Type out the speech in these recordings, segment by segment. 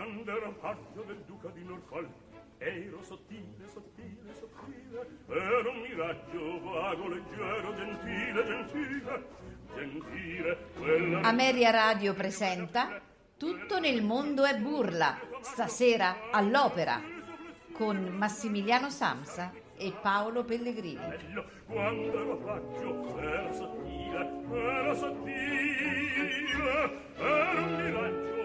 quando grande rapaggio del duca di Norfolk ero sottile, sottile, sottile ero un miraggio vago, leggero, gentile, gentile gentile quella... Ameria Radio presenta Tutto nel mondo è burla stasera all'opera con Massimiliano Samsa e Paolo Pellegrini. Quando ero rapaggio era sottile, era sottile era un miraggio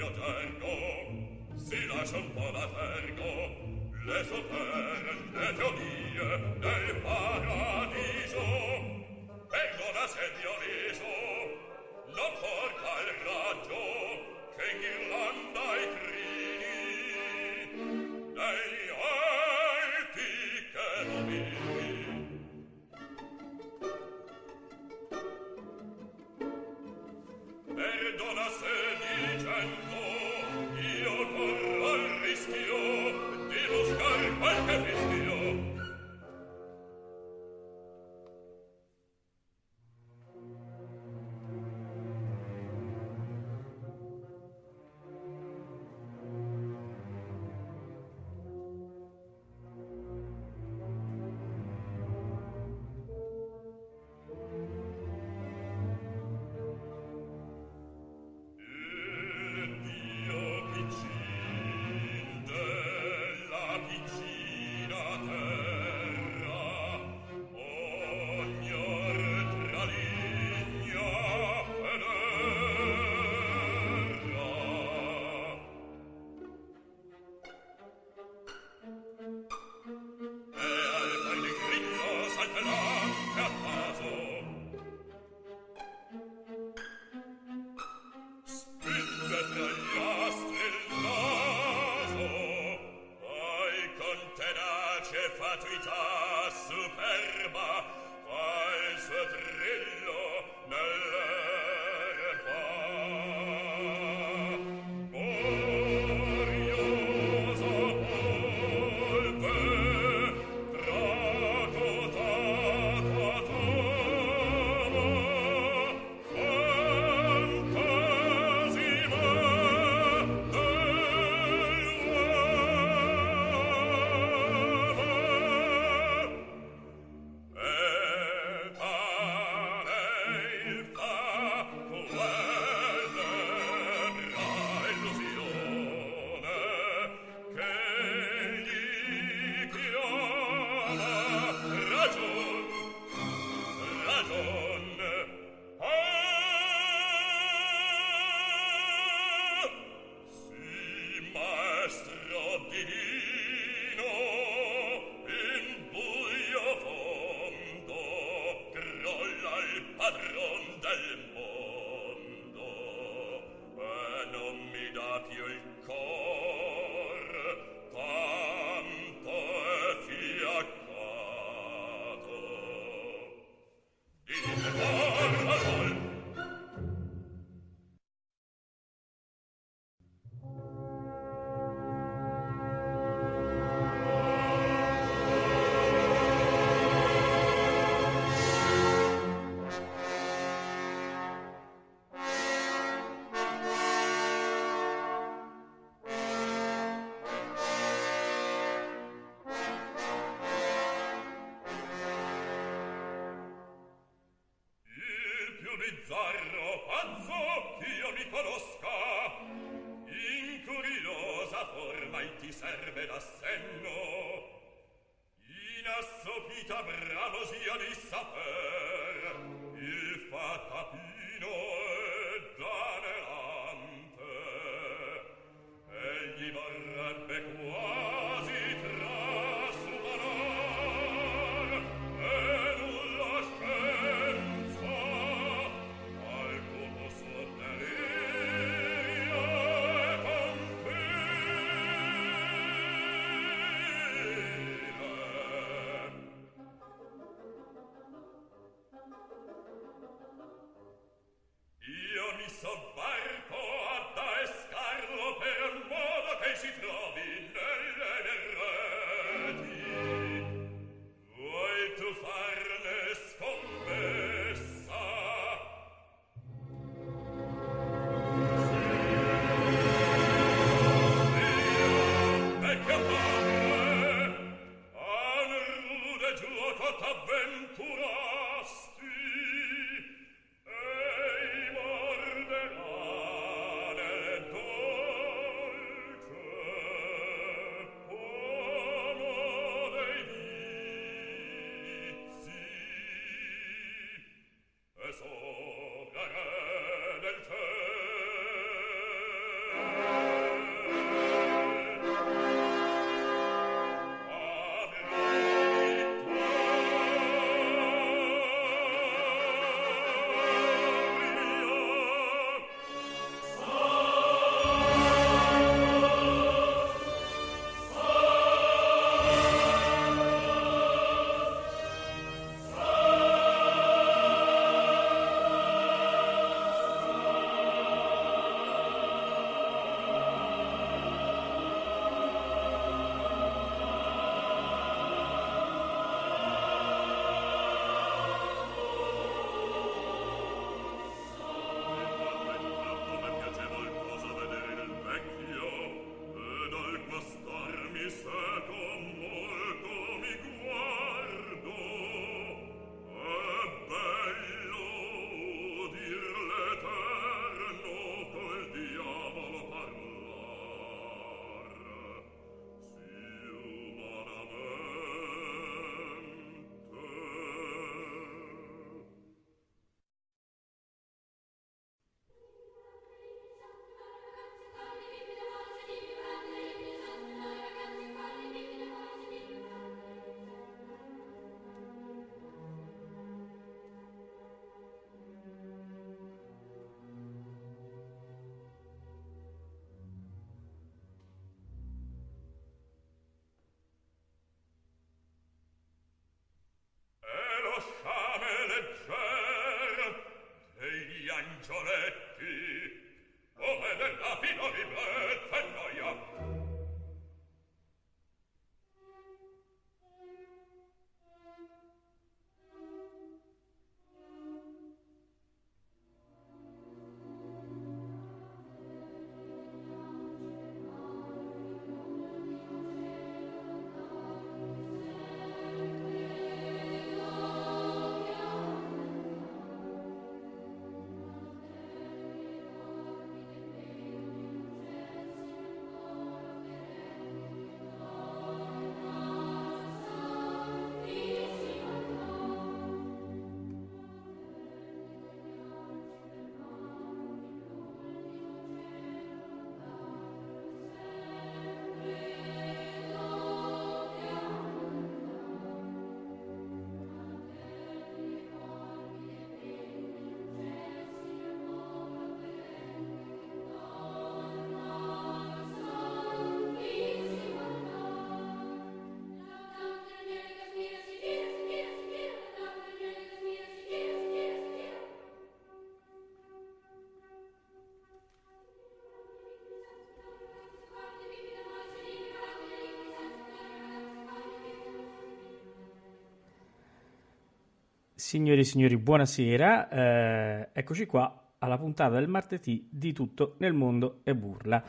mio giorno bizzarro pazzo si trovi Signori e signori, buonasera. Eh, eccoci qua alla puntata del martedì di Tutto nel mondo e burla.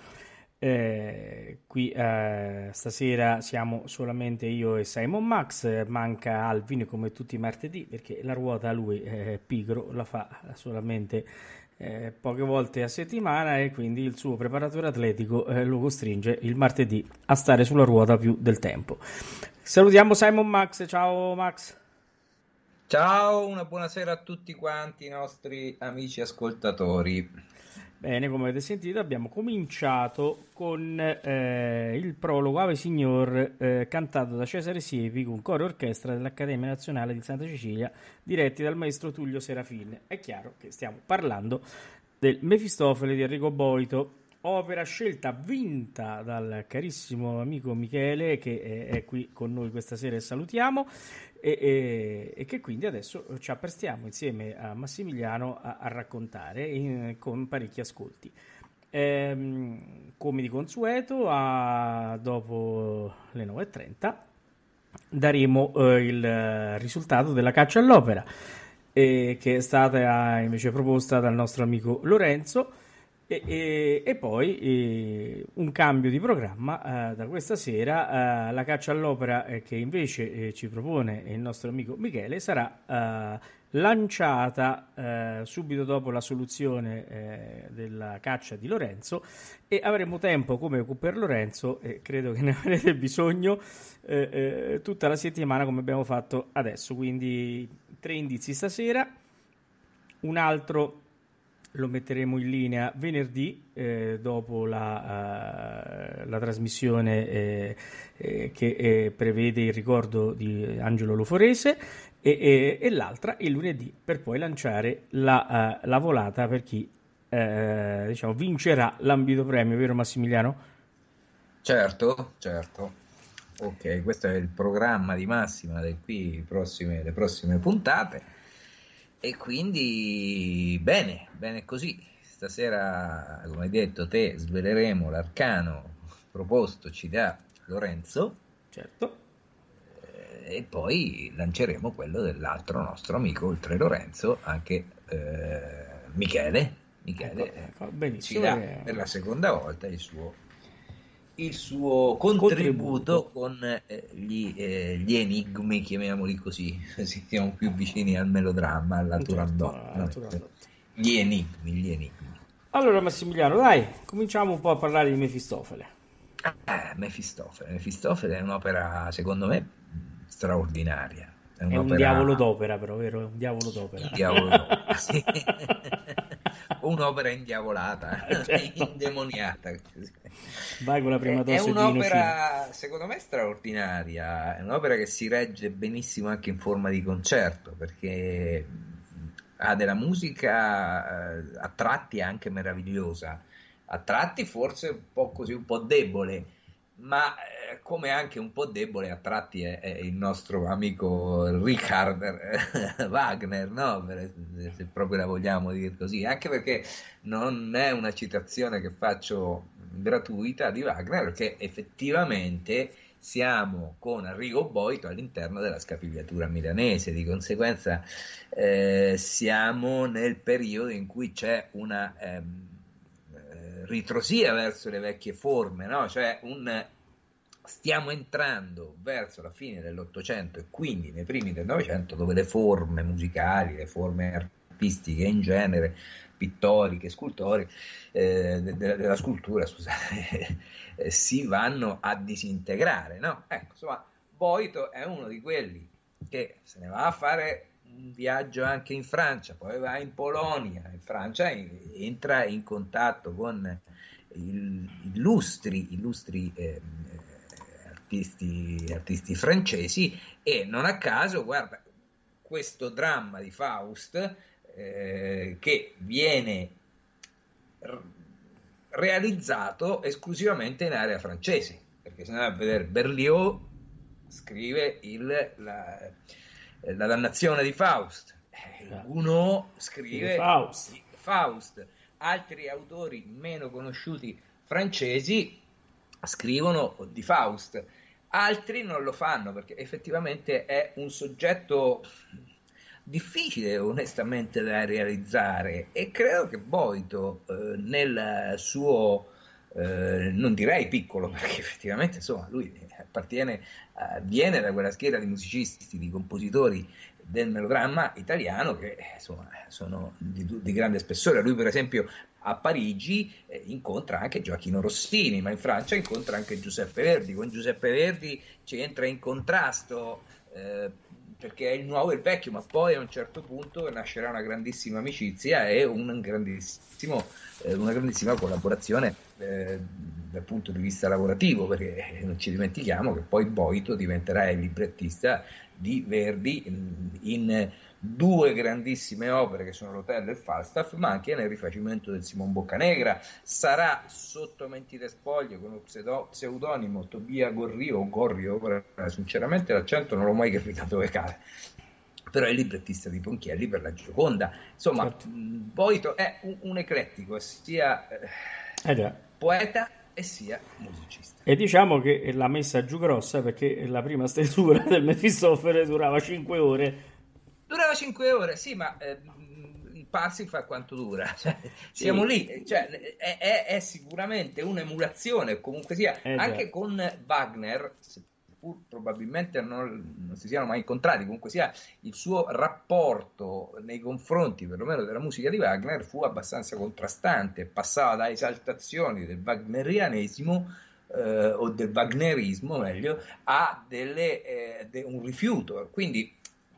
Eh, qui eh, stasera siamo solamente io e Simon Max, manca Alvin come tutti i martedì perché la ruota lui è pigro, la fa solamente eh, poche volte a settimana e quindi il suo preparatore atletico eh, lo costringe il martedì a stare sulla ruota più del tempo. Salutiamo Simon Max, ciao Max. Ciao, una buonasera a tutti quanti i nostri amici ascoltatori. Bene, come avete sentito abbiamo cominciato con eh, il prologo Ave Signor eh, cantato da Cesare Siepi con coro e orchestra dell'Accademia Nazionale di Santa Cecilia diretti dal maestro Tullio Serafin. È chiaro che stiamo parlando del Mefistofele di Enrico Boito, opera scelta vinta dal carissimo amico Michele che è, è qui con noi questa sera e salutiamo e, e, e, che quindi adesso ci apprestiamo insieme a Massimiliano a, a raccontare in, con parecchi ascolti. Ehm, come di consueto, a, dopo le 9.30 daremo eh, il risultato della caccia all'opera, eh, che è stata invece proposta dal nostro amico Lorenzo. E, e, e, poi e, un cambio di programma eh, da questa sera. Eh, la caccia all'opera eh, che invece eh, ci propone il nostro amico Michele sarà eh, lanciata eh, subito dopo la soluzione della caccia di Lorenzo e avremo tempo come per Lorenzo e credo che ne avrete bisogno tutta la settimana come abbiamo fatto adesso. Quindi tre indizi stasera, un altro lo metteremo in linea venerdì eh, dopo la, uh, la trasmissione eh, eh, che eh, prevede il ricordo di Angelo Loforese e, e l'altra il lunedì per poi lanciare la, uh, la volata per chi diciamo, vincerà l'ambito premio, vero Massimiliano? Certo, certo. Ok, questo è il programma di massima qui prossime, le prossime puntate e quindi bene, bene così. Stasera, come hai detto te, sveleremo l'arcano propostoci da Lorenzo. Certo. Eh, e poi lanceremo quello dell'altro nostro amico, oltre Lorenzo, anche eh, Michele. Michele ecco, ecco, ci dà per la seconda volta il suo il suo contributo, contributo. con eh, gli, eh, gli, enigmi, chiamiamoli così, così siamo più vicini al melodramma, alla Turandot. Gli enigmi, gli enigmi. Allora Massimiliano, dai, cominciamo un po' a parlare di Mefistofele. Eh, Mefistofele. Mefistofele è un'opera, secondo me, straordinaria. È, è un diavolo d'opera, però, vero? È un diavolo d'opera. Un diavolo d'opera, sì. un'opera indiavolata, eh, certo. indemoniata. Vai con la prima dose È un'opera, secondo me, straordinaria. È un'opera che si regge benissimo anche in forma di concerto, perché ha della musica eh, a tratti anche meravigliosa, a tratti forse un po' così, un po' debole, ma eh, come anche un po' debole a tratti è, è il nostro amico Richard eh, Wagner, no? se proprio la vogliamo dire così, anche perché non è una citazione che faccio gratuita di Wagner, perché effettivamente siamo con Arrigo Boito all'interno della scapigliatura milanese, di conseguenza eh, siamo nel periodo in cui c'è una ehm, eh, ritrosia verso le vecchie forme, no? cioè un, stiamo entrando verso la fine dell'Ottocento e quindi nei primi del Novecento dove le forme musicali, le forme artistiche in genere pittoriche, scultori, eh, de- della scultura, scusate, eh, si vanno a disintegrare, no? Ecco, insomma, Boito è uno di quelli che se ne va a fare un viaggio anche in Francia, poi va in Polonia, in Francia entra in contatto con illustri, illustri eh, artisti, artisti francesi e non a caso, guarda, questo dramma di Faust eh, che viene realizzato esclusivamente in area francese, perché se andiamo a vedere Berlioz scrive il, la, la, dannazione di Faust, eh, scrive Faust. Faust, altri autori meno conosciuti francesi scrivono di Faust, altri non lo fanno perché effettivamente è un soggetto difficile onestamente da realizzare. E credo che Boito eh, nel suo eh, non direi piccolo, perché effettivamente insomma, lui appartiene, eh, viene da quella schiera di musicisti, di compositori del melodramma italiano che insomma, sono di, di, grande spessore. Lui, per esempio, a Parigi eh, incontra anche Gioacchino Rossini, ma in Francia incontra anche Giuseppe Verdi. Con Giuseppe Verdi ci entra in contrasto. Eh, perché è il nuovo e il vecchio, ma poi a un certo punto nascerà una grandissima amicizia e un grandissimo, eh, una grandissima collaborazione eh, dal punto di vista lavorativo, perché non ci dimentichiamo che poi Boito diventerà il librettista di Verdi in, in due grandissime opere che sono l'Hotel e il Falstaff, ma anche nel rifacimento del Simon Boccanegra. Sarà sotto mentite spoglie con lo pseudonimo Tobia Gorrio o Gorrio, sinceramente l'accento non l'ho mai capito dove cade. Però è il librettista di Ponchielli per la Gioconda. Insomma, certo. Boito è un, un eclettico, sia eh, poeta e sia musicista. E diciamo che l'ha messa giù grossa perché la prima stesura del Mefistofele durava 5 ore. Durava 5 ore, sì, ma eh, il Parsifal quanto dura? Cioè, sì. Siamo lì, cioè, è, è, è, sicuramente un'emulazione, comunque sia, eh, anche con Wagner, seppur probabilmente non, non, si siano mai incontrati, comunque sia il suo rapporto nei confronti perlomeno della musica di Wagner fu abbastanza contrastante, passava da esaltazioni del wagnerianesimo eh, o del wagnerismo meglio, a delle, eh, de, un rifiuto. Quindi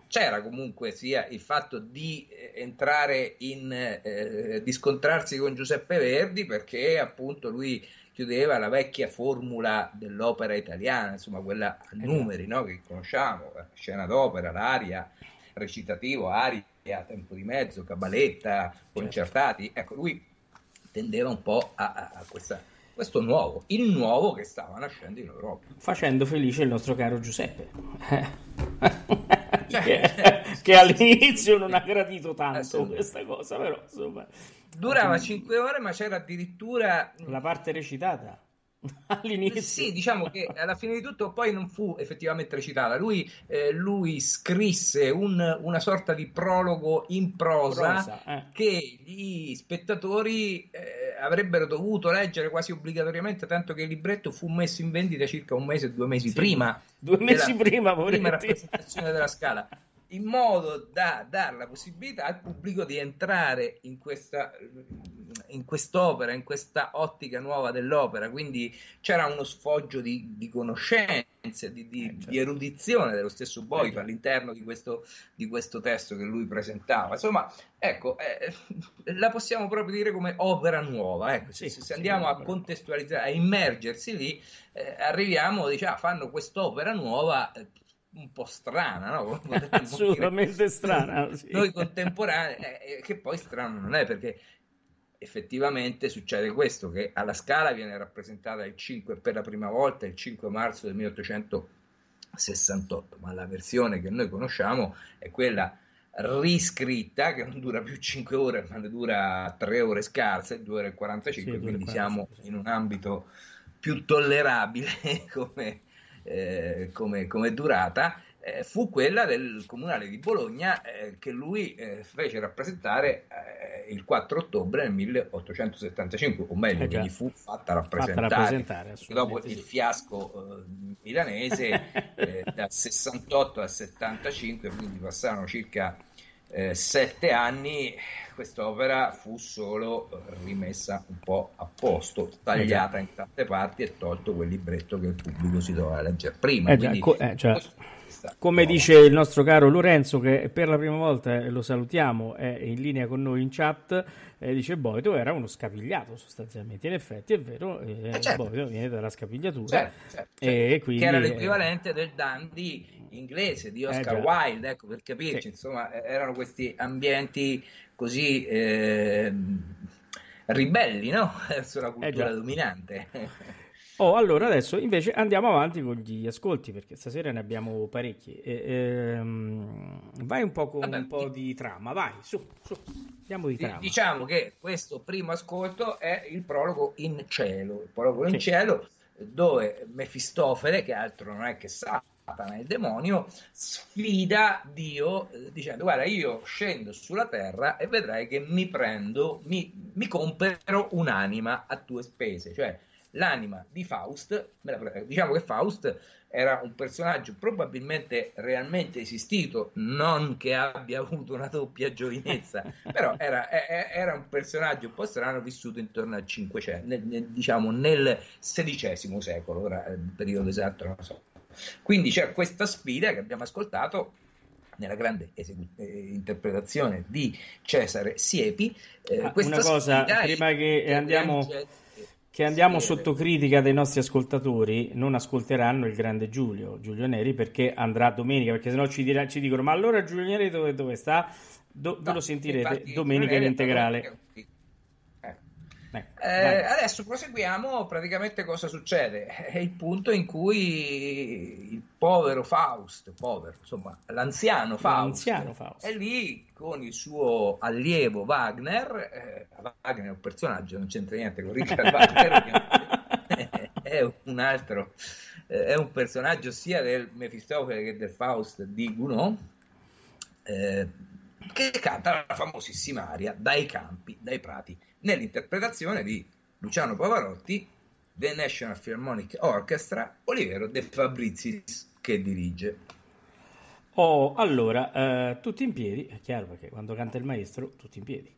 c'era comunque sia il fatto di eh, entrare in, eh, di scontrarsi con Giuseppe Verdi perché appunto lui chiudeva la vecchia formula dell'opera italiana, insomma quella a esatto. numeri no? che conosciamo, scena d'opera, l'aria, recitativo, aria, tempo di mezzo, cabaletta, certo. concertati, ecco lui tendeva un po' a, a, questa questo nuovo, il nuovo che stava nascendo in Europa. Facendo felice il nostro caro Giuseppe. Cioè, che, che, all'inizio non ha gradito tanto questa cosa, però insomma... Durava 5 ore, ma c'era addirittura... La parte recitata. all'inizio. Sì, diciamo che alla fine di tutto poi non fu effettivamente recitata. Lui, eh, lui scrisse un, una sorta di prologo in prosa, prosa eh. che gli spettatori eh, avrebbero dovuto leggere quasi obbligatoriamente, tanto che il libretto fu messo in vendita circa un mese, due mesi sì, prima. Due mesi della, prima, prima rappresentazione della scala in modo da dare la possibilità al pubblico di entrare in, questa, in quest'opera, in questa ottica nuova dell'opera. Quindi c'era uno sfoggio di, di conoscenze, di, di, eh, certo. di, erudizione dello stesso Boito eh, certo. all'interno di questo, di questo, testo che lui presentava. Insomma, ecco, eh, la possiamo proprio dire come opera nuova. Ecco, sì, se, se, andiamo sì, a contestualizzare, a immergersi lì, eh, arriviamo, diciamo, fanno quest'opera nuova eh, un po' strana, no? Assolutamente strana. Sì. Noi contemporanei, eh, eh, che poi strano non è perché effettivamente succede questo, che alla Scala viene rappresentata il 5 per la prima volta il 5 marzo del 1868, ma la versione che noi conosciamo è quella riscritta che non dura più 5 ore, ma ne dura 3 ore scarse, 2 ore e 45, sì, quindi 45, siamo sì. in un ambito più tollerabile come eh, come, come, durata eh, fu quella del comunale di Bologna eh, che lui eh, fece rappresentare eh, il 4 ottobre del 1875, o meglio, che gli fu fatta rappresentare, fatta rappresentare dopo sì. il fiasco milanese dal 68 al 75, quindi passarono circa sette anni quest'opera fu solo rimessa un po' a posto, tagliata in tante parti e tolto quel libretto che il pubblico si doveva leggere prima. Eh, Quindi, eh, cioè, come dice il nostro caro Lorenzo, che per la prima volta eh, lo salutiamo, è in linea con noi in chat, eh, dice Boito era uno scapigliato sostanzialmente. In effetti è vero, eh, eh certo. Boito viene dalla scapigliatura. Certo, certo, certo. Quindi, che era l'equivalente del dandy inglese di Oscar Wilde, ecco per capirci, sì. insomma erano questi ambienti così eh, ribelli no? verso la cultura eh dominante. Oh, allora adesso invece andiamo avanti con gli ascolti perché stasera ne abbiamo parecchi. E, ehm, vai un po' con Vabbè, un po' di trama, vai, su, su, andiamo di trama. Diciamo che questo primo ascolto è il prologo in cielo, il prologo in sì. cielo dove Mefistofele, che altro non è che sa Satana, il demonio, sfida Dio eh, dicendo guarda io scendo sulla terra e vedrai che mi prendo, mi, mi compero un'anima a tue spese, cioè l'anima di Faust, diciamo che Faust era un personaggio probabilmente realmente esistito, non che abbia avuto una doppia giovinezza, però era, era, un personaggio un po' strano vissuto intorno al 500, nel, nel, diciamo nel XVI secolo, ora il periodo esatto non lo so. Quindi c'è questa sfida che abbiamo ascoltato nella grande esegu- eh, interpretazione di Cesare Siepi. Eh, ah, una cosa, prima che andiamo che andiamo sotto critica dei nostri ascoltatori, non ascolteranno il grande Giulio, Giulio Neri, perché andrà domenica, perché sennò ci, dirà, ci dicono ma allora Giulio Neri dove, dove sta? Do, no, lo sentirete domenica in integrale. Eh, eh, adesso proseguiamo praticamente cosa succede. È il punto in cui il povero Faust, povero, insomma, l'anziano Faust, l'anziano Faust. è lì con il suo allievo Wagner. Eh, Wagner è un personaggio, non c'entra niente con Richard Wagner, è un altro, eh, è un personaggio sia del Mefistofele che del Faust di Gounod. Eh, che canta la famosissima aria dai campi, dai prati nell'interpretazione di Luciano Pavarotti, The National Philharmonic Orchestra, Olivero De Fabrizis che dirige. Oh, allora, eh, tutti in piedi, è chiaro perché quando canta il maestro, tutti in piedi.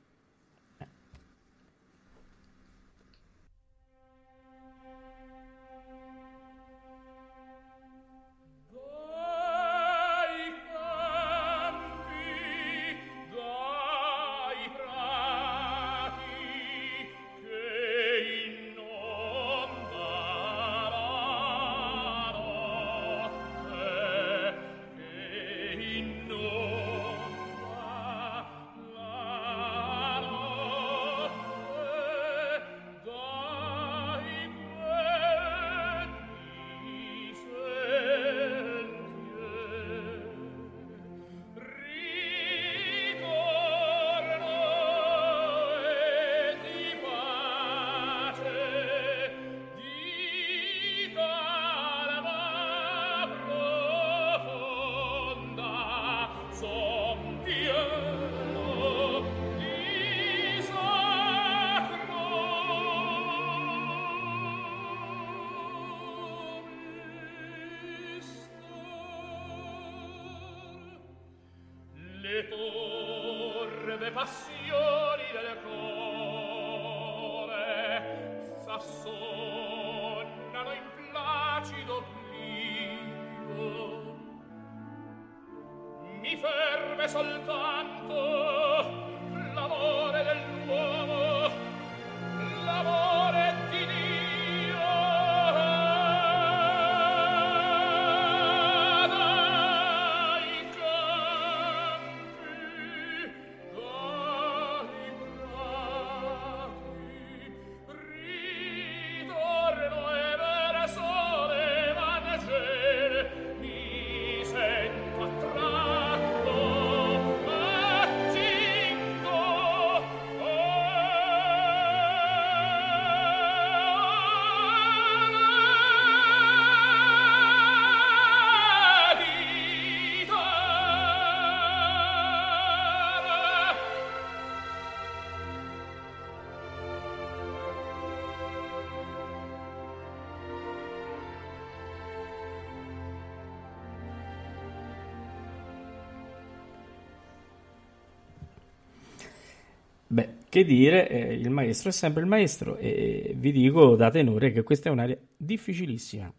Che dire, eh, il maestro è sempre il maestro e vi dico da tenore che questa è un'area difficilissima.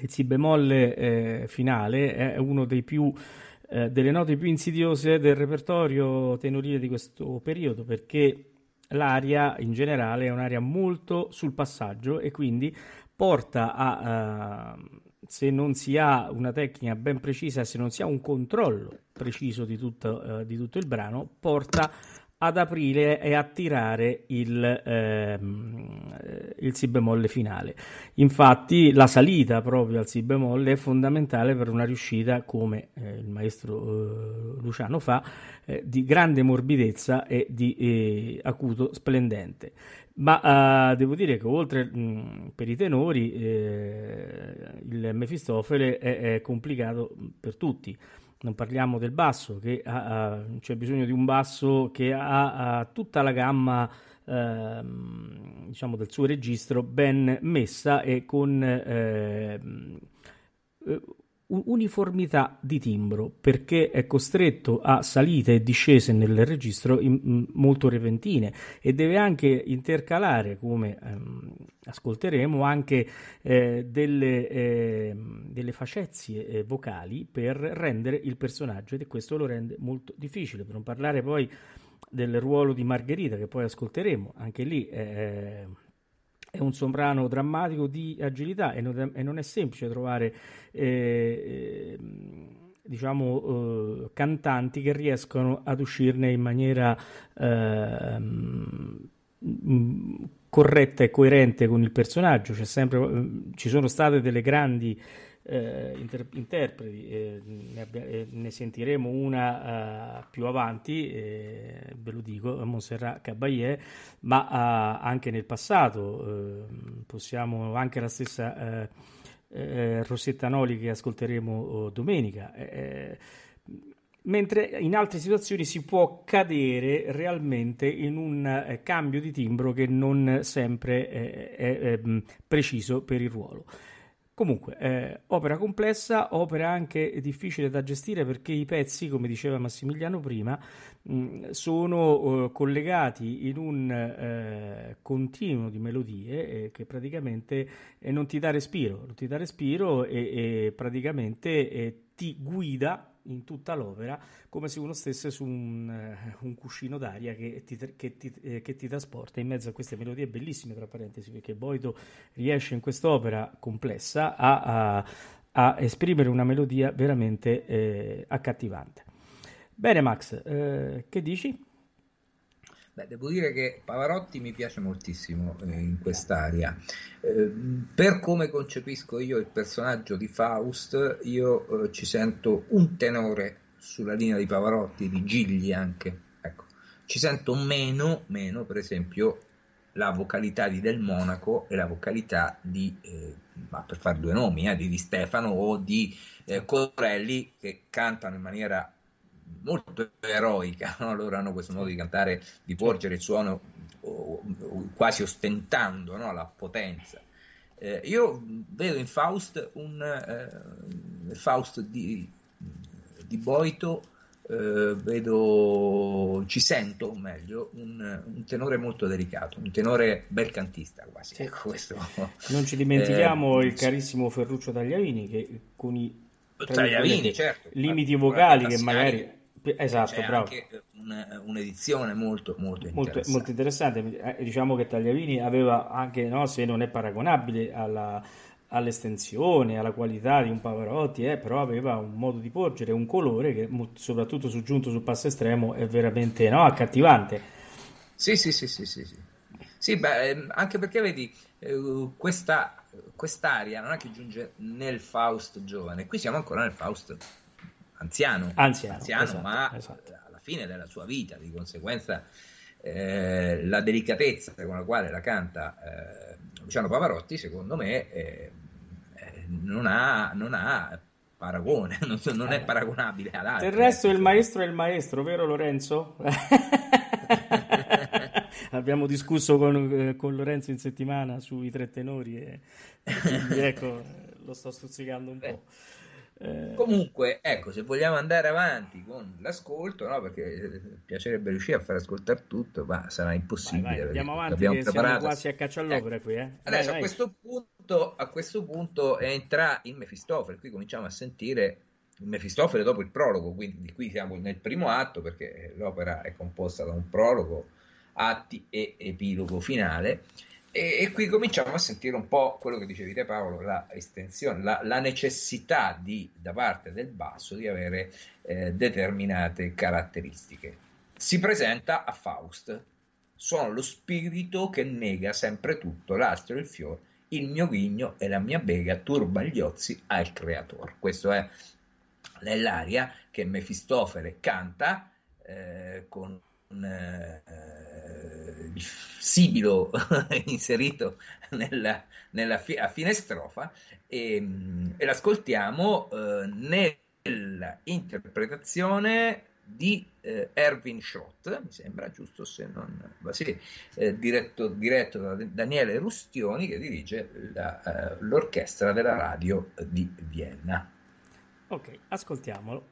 Il si bemolle eh, finale è uno dei più eh, delle note più insidiose del repertorio tenorile di questo periodo perché l'aria in generale è un'aria molto sul passaggio e quindi porta a uh, se non si ha una tecnica ben precisa, se non si ha un controllo preciso di tutto, uh, di tutto il brano, porta ad aprire e a tirare il, ehm, il si bemolle finale. Infatti la salita proprio al si bemolle è fondamentale per una riuscita, come eh, il maestro eh, Luciano fa, eh, di grande morbidezza e di eh, acuto splendente. Ma uh, devo dire che oltre mh, per i tenori eh, il Mefistofele è, è complicato per tutti non parliamo del basso, che ha, c'è bisogno di un basso che ha, ha tutta la gamma ehm, diciamo del suo registro ben messa e con eh, uniformità di timbro perché è costretto a salite e discese nel registro in, molto repentine e deve anche intercalare come ehm, ascolteremo anche eh, delle, eh, delle facezie eh, vocali per rendere il personaggio ed questo lo rende molto difficile. Per non parlare poi del ruolo di Margherita che poi ascolteremo anche lì è un soprano drammatico di agilità e non è, e non è semplice trovare eh, diciamo eh, cantanti che riescono ad uscirne in maniera eh, corretta e coerente con il personaggio. Sempre, ci sono state delle grandi eh, inter- interpreti, eh, ne, abbia- eh, ne, sentiremo una uh, più avanti, ve lo dico, Montserrat Caballé, ma uh, anche nel passato, ehm, possiamo anche la stessa eh, Rosetta Noli che ascolteremo oh, domenica. Mentre in altre situazioni si può cadere realmente in un cambio di timbro che non sempre è, è, è preciso per il ruolo. Comunque, eh, opera complessa, opera anche difficile da gestire perché i pezzi, come diceva Massimiliano prima, mh, sono uh, collegati in un uh, continuo di melodie eh, che praticamente eh, non ti dà respiro, non ti dà respiro e, e praticamente eh, ti guida in tutta l'opera come se uno stesse su un, uh, un cuscino d'aria che ti, che, ti, eh, che ti, trasporta in mezzo a queste melodie bellissime, tra parentesi, perché Boito riesce in quest'opera complessa a, a, a esprimere una melodia veramente eh, accattivante. Bene Max, eh, che dici? Beh, devo dire che Pavarotti mi piace moltissimo eh, in quest'aria. Eh, per come concepisco io il personaggio di Faust, io eh, ci sento un tenore sulla linea di Pavarotti, di Gigli anche. Ecco. Ci sento meno, meno, per esempio, la vocalità di Del Monaco e la vocalità di, eh, ma per fare due nomi, eh, di, di Stefano o di eh, Corelli che cantano in maniera molto eroica, no? loro hanno questo modo di cantare, di porgere il suono quasi ostentando no? la potenza. Eh, io vedo in Faust un eh, Faust di, di Boito, eh, vedo, ci sento meglio un, un, tenore molto delicato, un tenore bel cantista quasi. Sì. Ecco, non ci dimentichiamo eh, il carissimo Ferruccio Tagliavini che con i Tagliavini, certo, limiti vocali che magari Esatto, c'è bravo. anche un, un'edizione molto, molto molto, interessante. molto interessante. Eh, diciamo che Tagliavini aveva anche, no, se non è paragonabile alla, all'estensione, alla qualità di un Pavarotti, eh, però aveva un modo di porgere, un colore che soprattutto sul giunto sul passo estremo è veramente no, accattivante. Sì, sì, sì, sì, sì. sì. sì beh, ehm, anche perché vedi, eh, questa, quest'aria non è che giunge nel Faust giovane, qui siamo ancora nel Faust anziano, anziano, anziano esatto, ma esatto. alla fine della sua vita, di conseguenza eh, la delicatezza con la quale la canta eh, Luciano Pavarotti, secondo me, eh, eh non, ha, non, ha, paragone, non, non è eh. paragonabile ad altri. Del resto il maestro è il maestro, vero Lorenzo? Abbiamo discusso con, eh, con, Lorenzo in settimana sui tre tenori e, ecco, lo sto stuzzicando un po'. Eh... Comunque, ecco, se vogliamo andare avanti con l'ascolto, no? perché piacerebbe riuscire a far ascoltare tutto, ma sarà impossibile. Vai, vai, andiamo avanti, che siamo quasi a caccia all'opera ecco. qui. Eh? Adesso vai, a, questo punto, a questo punto entra il Mefistofele, qui cominciamo a sentire il Mefistofele dopo il prologo, quindi qui siamo nel primo atto perché l'opera è composta da un prologo, atti e epilogo finale e, e, qui cominciamo a sentire un po' quello che dicevi te Paolo, la estensione, la, la necessità di, da parte del basso di avere eh, determinate caratteristiche. Si presenta a Faust, sono lo spirito che nega sempre tutto, l'astro e il fior, il mio ghigno e la mia bega turba gli ozi al creator. Questo è l'aria che Mefistofele canta eh, con eh, il sibilo inserito nella, nella fi- a fine strofa e, e l'ascoltiamo eh, nell'interpretazione di eh, Erwin Schrott, mi sembra giusto se non sì, eh, diretto, diretto, da Daniele Rustioni che dirige la, eh, l'orchestra della radio di Vienna. Ok, ascoltiamolo.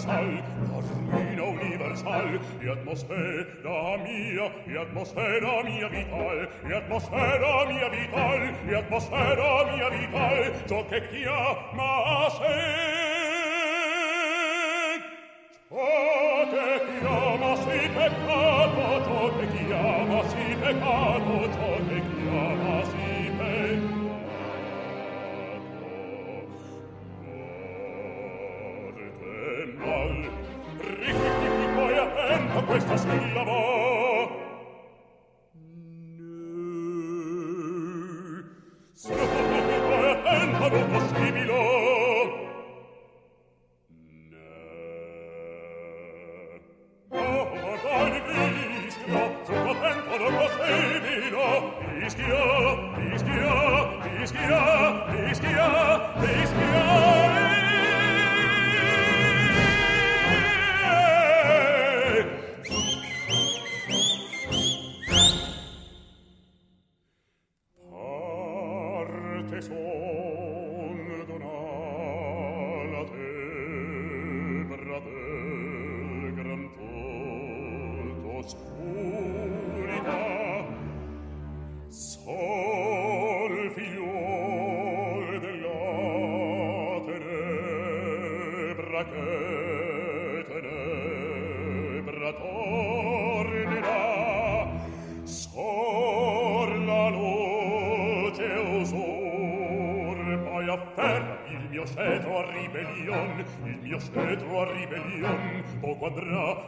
universal, la ruina universal, e atmosfera mia, e atmosfera mia vital, e atmosfera mia vital, e atmosfera mia vital, ciò che chiama a sé. Ciò che chiama si peccato, ciò che chiama si peccato, ciò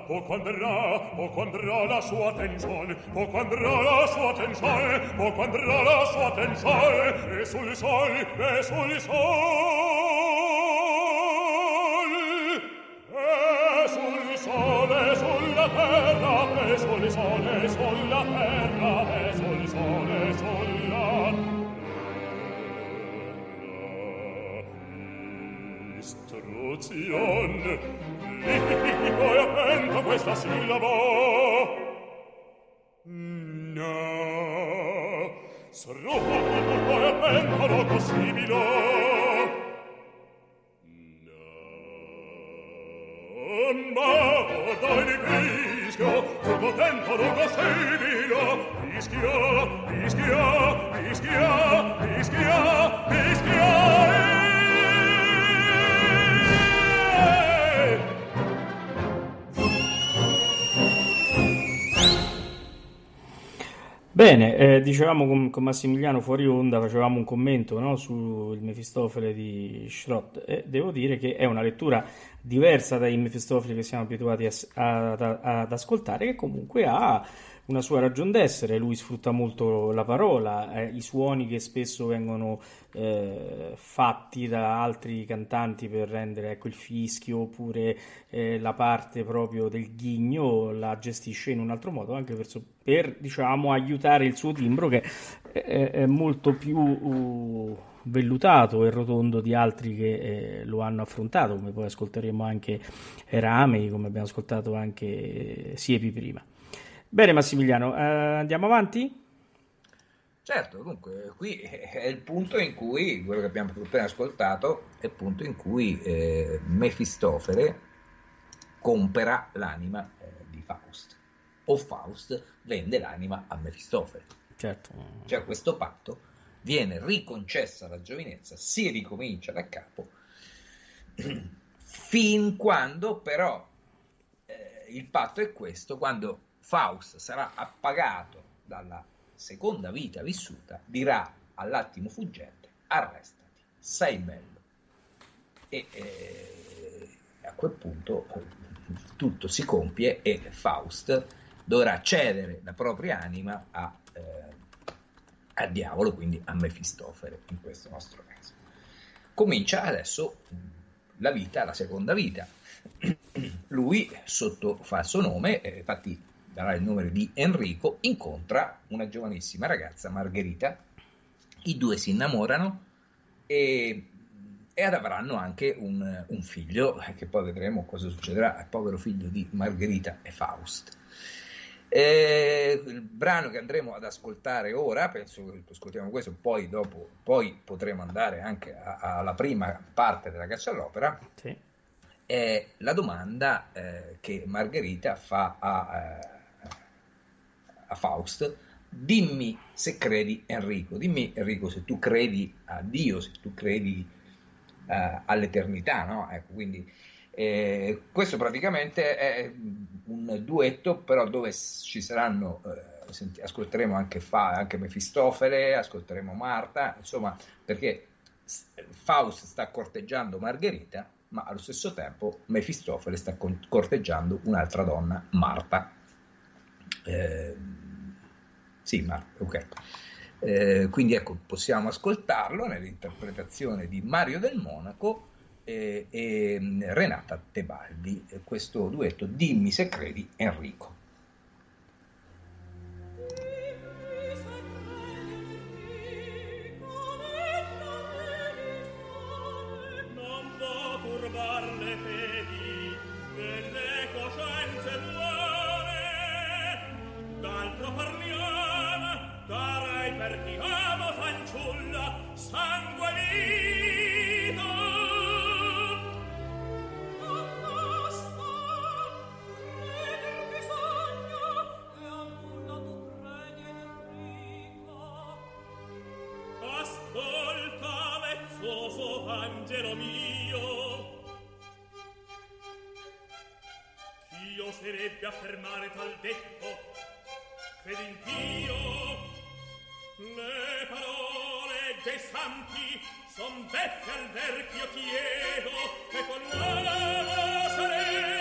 poco andrà, poco andrà la sua attenzione, poco andrà la sua attenzione, poco andrà la sua attenzione, e sul sol, e sul sol. Bene, eh, dicevamo con, con, Massimiliano fuori onda, facevamo un commento no, sul Mefistofele di Schrott e devo dire che è una lettura diversa dai Mefistofeli che siamo abituati a, a, a, ad ascoltare, che comunque ha una sua ragion d'essere, lui sfrutta molto la parola, eh, i suoni che spesso vengono eh, fatti da altri cantanti per rendere ecco, il fischio oppure eh, la parte proprio del ghigno la gestisce in un altro modo anche per, per diciamo, aiutare il suo timbro che è, è molto più uh, vellutato e rotondo di altri che eh, lo hanno affrontato come poi ascolteremo anche Ramei come abbiamo ascoltato anche Siepi prima bene Massimiliano eh, andiamo avanti? Certo, dunque, qui è il punto in cui, quello che abbiamo appena ascoltato, è il punto in cui eh, Mefistofele compera l'anima eh, di Faust, o Faust vende l'anima a Mefistofele. Certo. Cioè questo patto viene riconcessa alla giovinezza, si ricomincia da capo, fin quando però eh, il patto è questo, quando Faust sarà appagato dalla seconda vita vissuta, dirà all'attimo fuggente, arrestati sei bello. E eh, a quel punto tutto si compie e Faust dovrà cedere la propria anima a, eh, a diavolo, quindi a Mefistofele in questo nostro caso. Comincia adesso la vita, la seconda vita. Lui, sotto falso nome, eh, infatti darà il nome di Enrico, incontra una giovanissima ragazza, Margherita, i due si innamorano e, e avranno anche un, un, figlio, che poi vedremo cosa succederà al povero figlio di Margherita e Faust. E il brano che andremo ad ascoltare ora, penso che ascoltiamo questo, poi dopo poi potremo andare anche alla prima parte della caccia all'opera. Sì. È la domanda eh, che Margherita fa a, eh, a Faust dimmi se credi Enrico, dimmi Enrico se tu credi a Dio, se tu credi uh, all'eternità, no? Ecco, quindi eh, questo praticamente è un duetto, però dove ci saranno, eh, senti, ascolteremo anche, Fa, anche Mefistofele, ascolteremo Marta, insomma, perché Faust sta corteggiando Margherita, ma allo stesso tempo Mefistofele sta corteggiando un'altra donna, Marta. Eh, sì, Marco, ok. Eh, quindi ecco, possiamo ascoltarlo nell'interpretazione di Mario del Monaco eh, e, e Renata Tebaldi, questo duetto Dimmi se credi Enrico. Non può turbar le fedi perdiamo fanciulla sangue vita angelo mio chi oserebbe affermare tal detto credin ch'io veramente santi son beffe al verchio chiedo e con loro sarei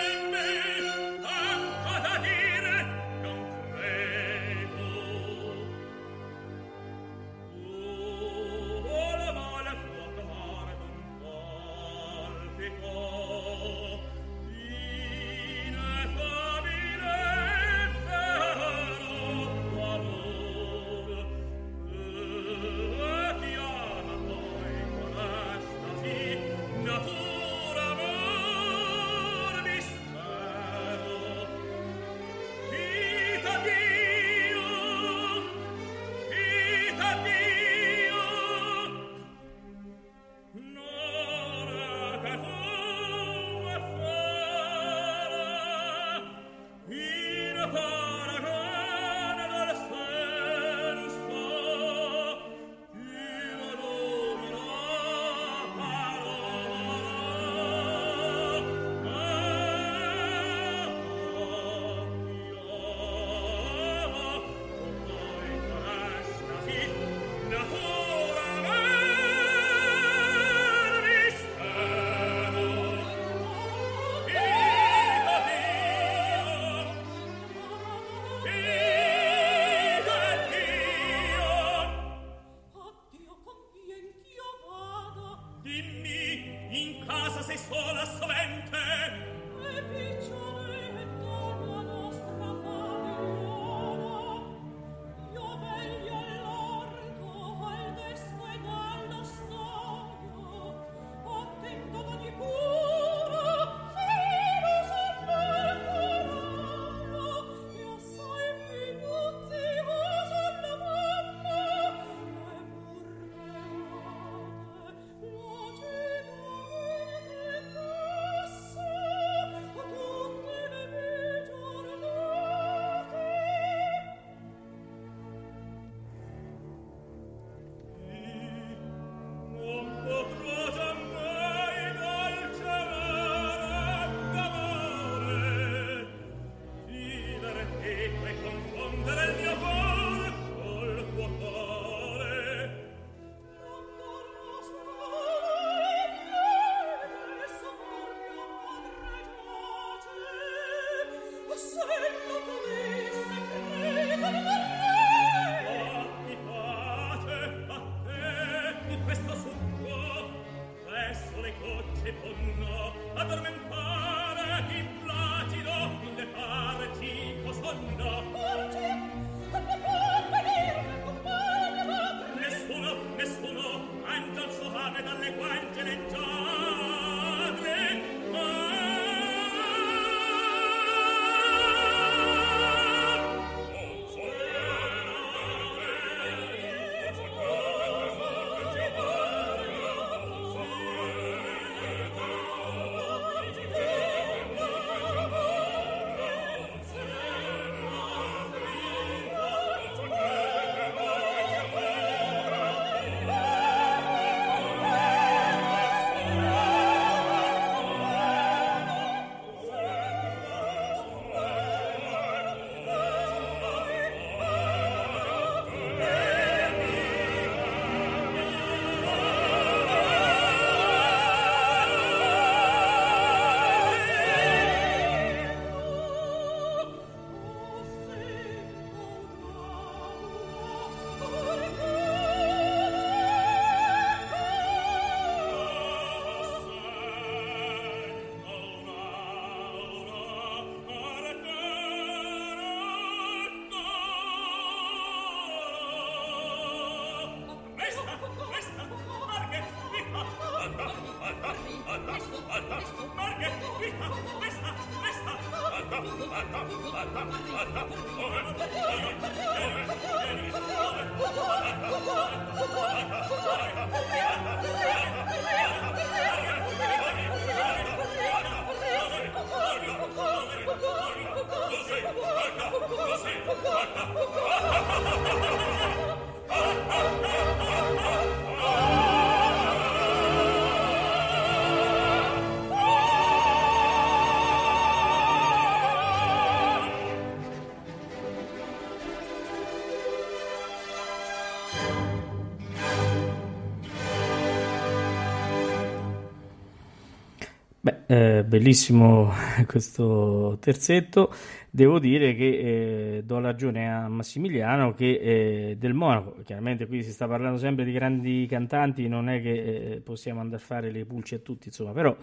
Eh, bellissimo questo terzetto. Devo dire che eh, do ragione a Massimiliano che eh, del Monaco, chiaramente qui si sta parlando sempre di grandi cantanti, non è che eh, possiamo andare a fare le pulci a tutti, insomma, però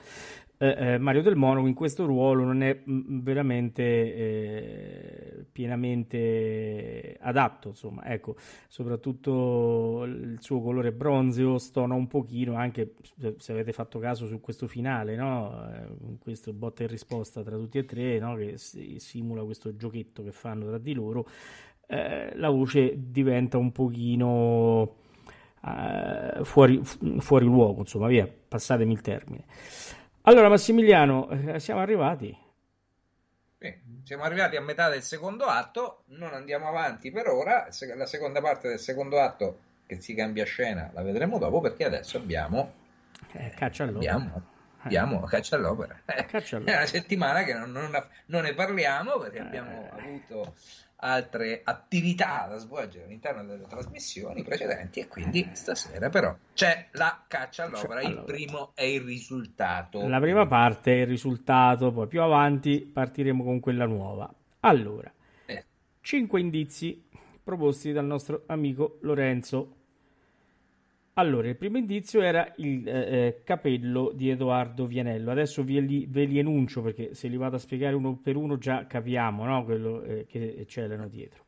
eh, eh, Mario Del Monaco in questo ruolo non è mh, mm, veramente eh, pienamente adatto, insomma, ecco, soprattutto il suo colore bronzeo stona un pochino, anche se avete fatto caso su questo finale, no? Eh, questo botta e risposta tra tutti e tre, no? che simula questo giochetto che fanno tra di loro, eh, la voce diventa un pochino eh, fuori, fuori luogo, insomma, via, passatemi il termine. Allora, Massimiliano, eh, siamo arrivati. Beh, siamo arrivati a metà del secondo atto, non andiamo avanti per ora. La seconda parte del secondo atto, che si cambia scena, la vedremo dopo perché adesso abbiamo. Eh, caccia all'opera. Abbiamo, eh. abbiamo caccia all'opera. Caccia all'opera. È una settimana che non, non, non ne parliamo perché abbiamo avuto altre attività da svolgere all'interno delle trasmissioni precedenti e quindi stasera però c'è la caccia all'opera, il primo è il risultato. La prima parte è il risultato, poi più avanti partiremo con quella nuova. Allora, eh. cinque indizi proposti dal nostro amico Lorenzo allora, il primo indizio era il eh, eh, capello di Edoardo Vianello. Adesso ve li, ve li, enuncio perché se li vado a spiegare uno per uno già capiamo no? quello eh, che c'erano dietro.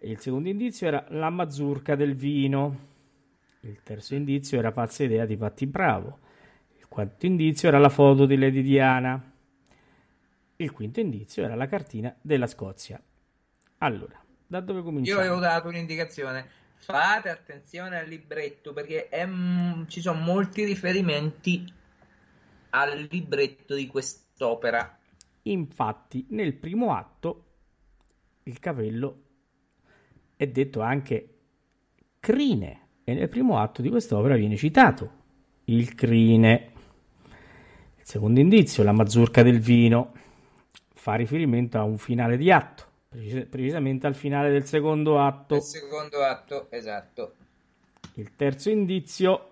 Il secondo indizio era la mazurca del vino. Il terzo indizio era pazza idea di Patti Bravo. Il quarto indizio era la foto di Lady Diana. Il quinto indizio era la cartina della Scozia. Allora, da dove cominciamo? Io avevo dato un'indicazione fate attenzione al libretto perché è, ci sono molti riferimenti al libretto di quest'opera. Infatti, nel primo atto il capello è detto anche crine e nel primo atto di quest'opera viene citato il crine. Il secondo indizio, la mazurca del vino, fa riferimento a un finale di atto precisamente al finale del secondo atto. Il secondo atto, esatto. Il terzo indizio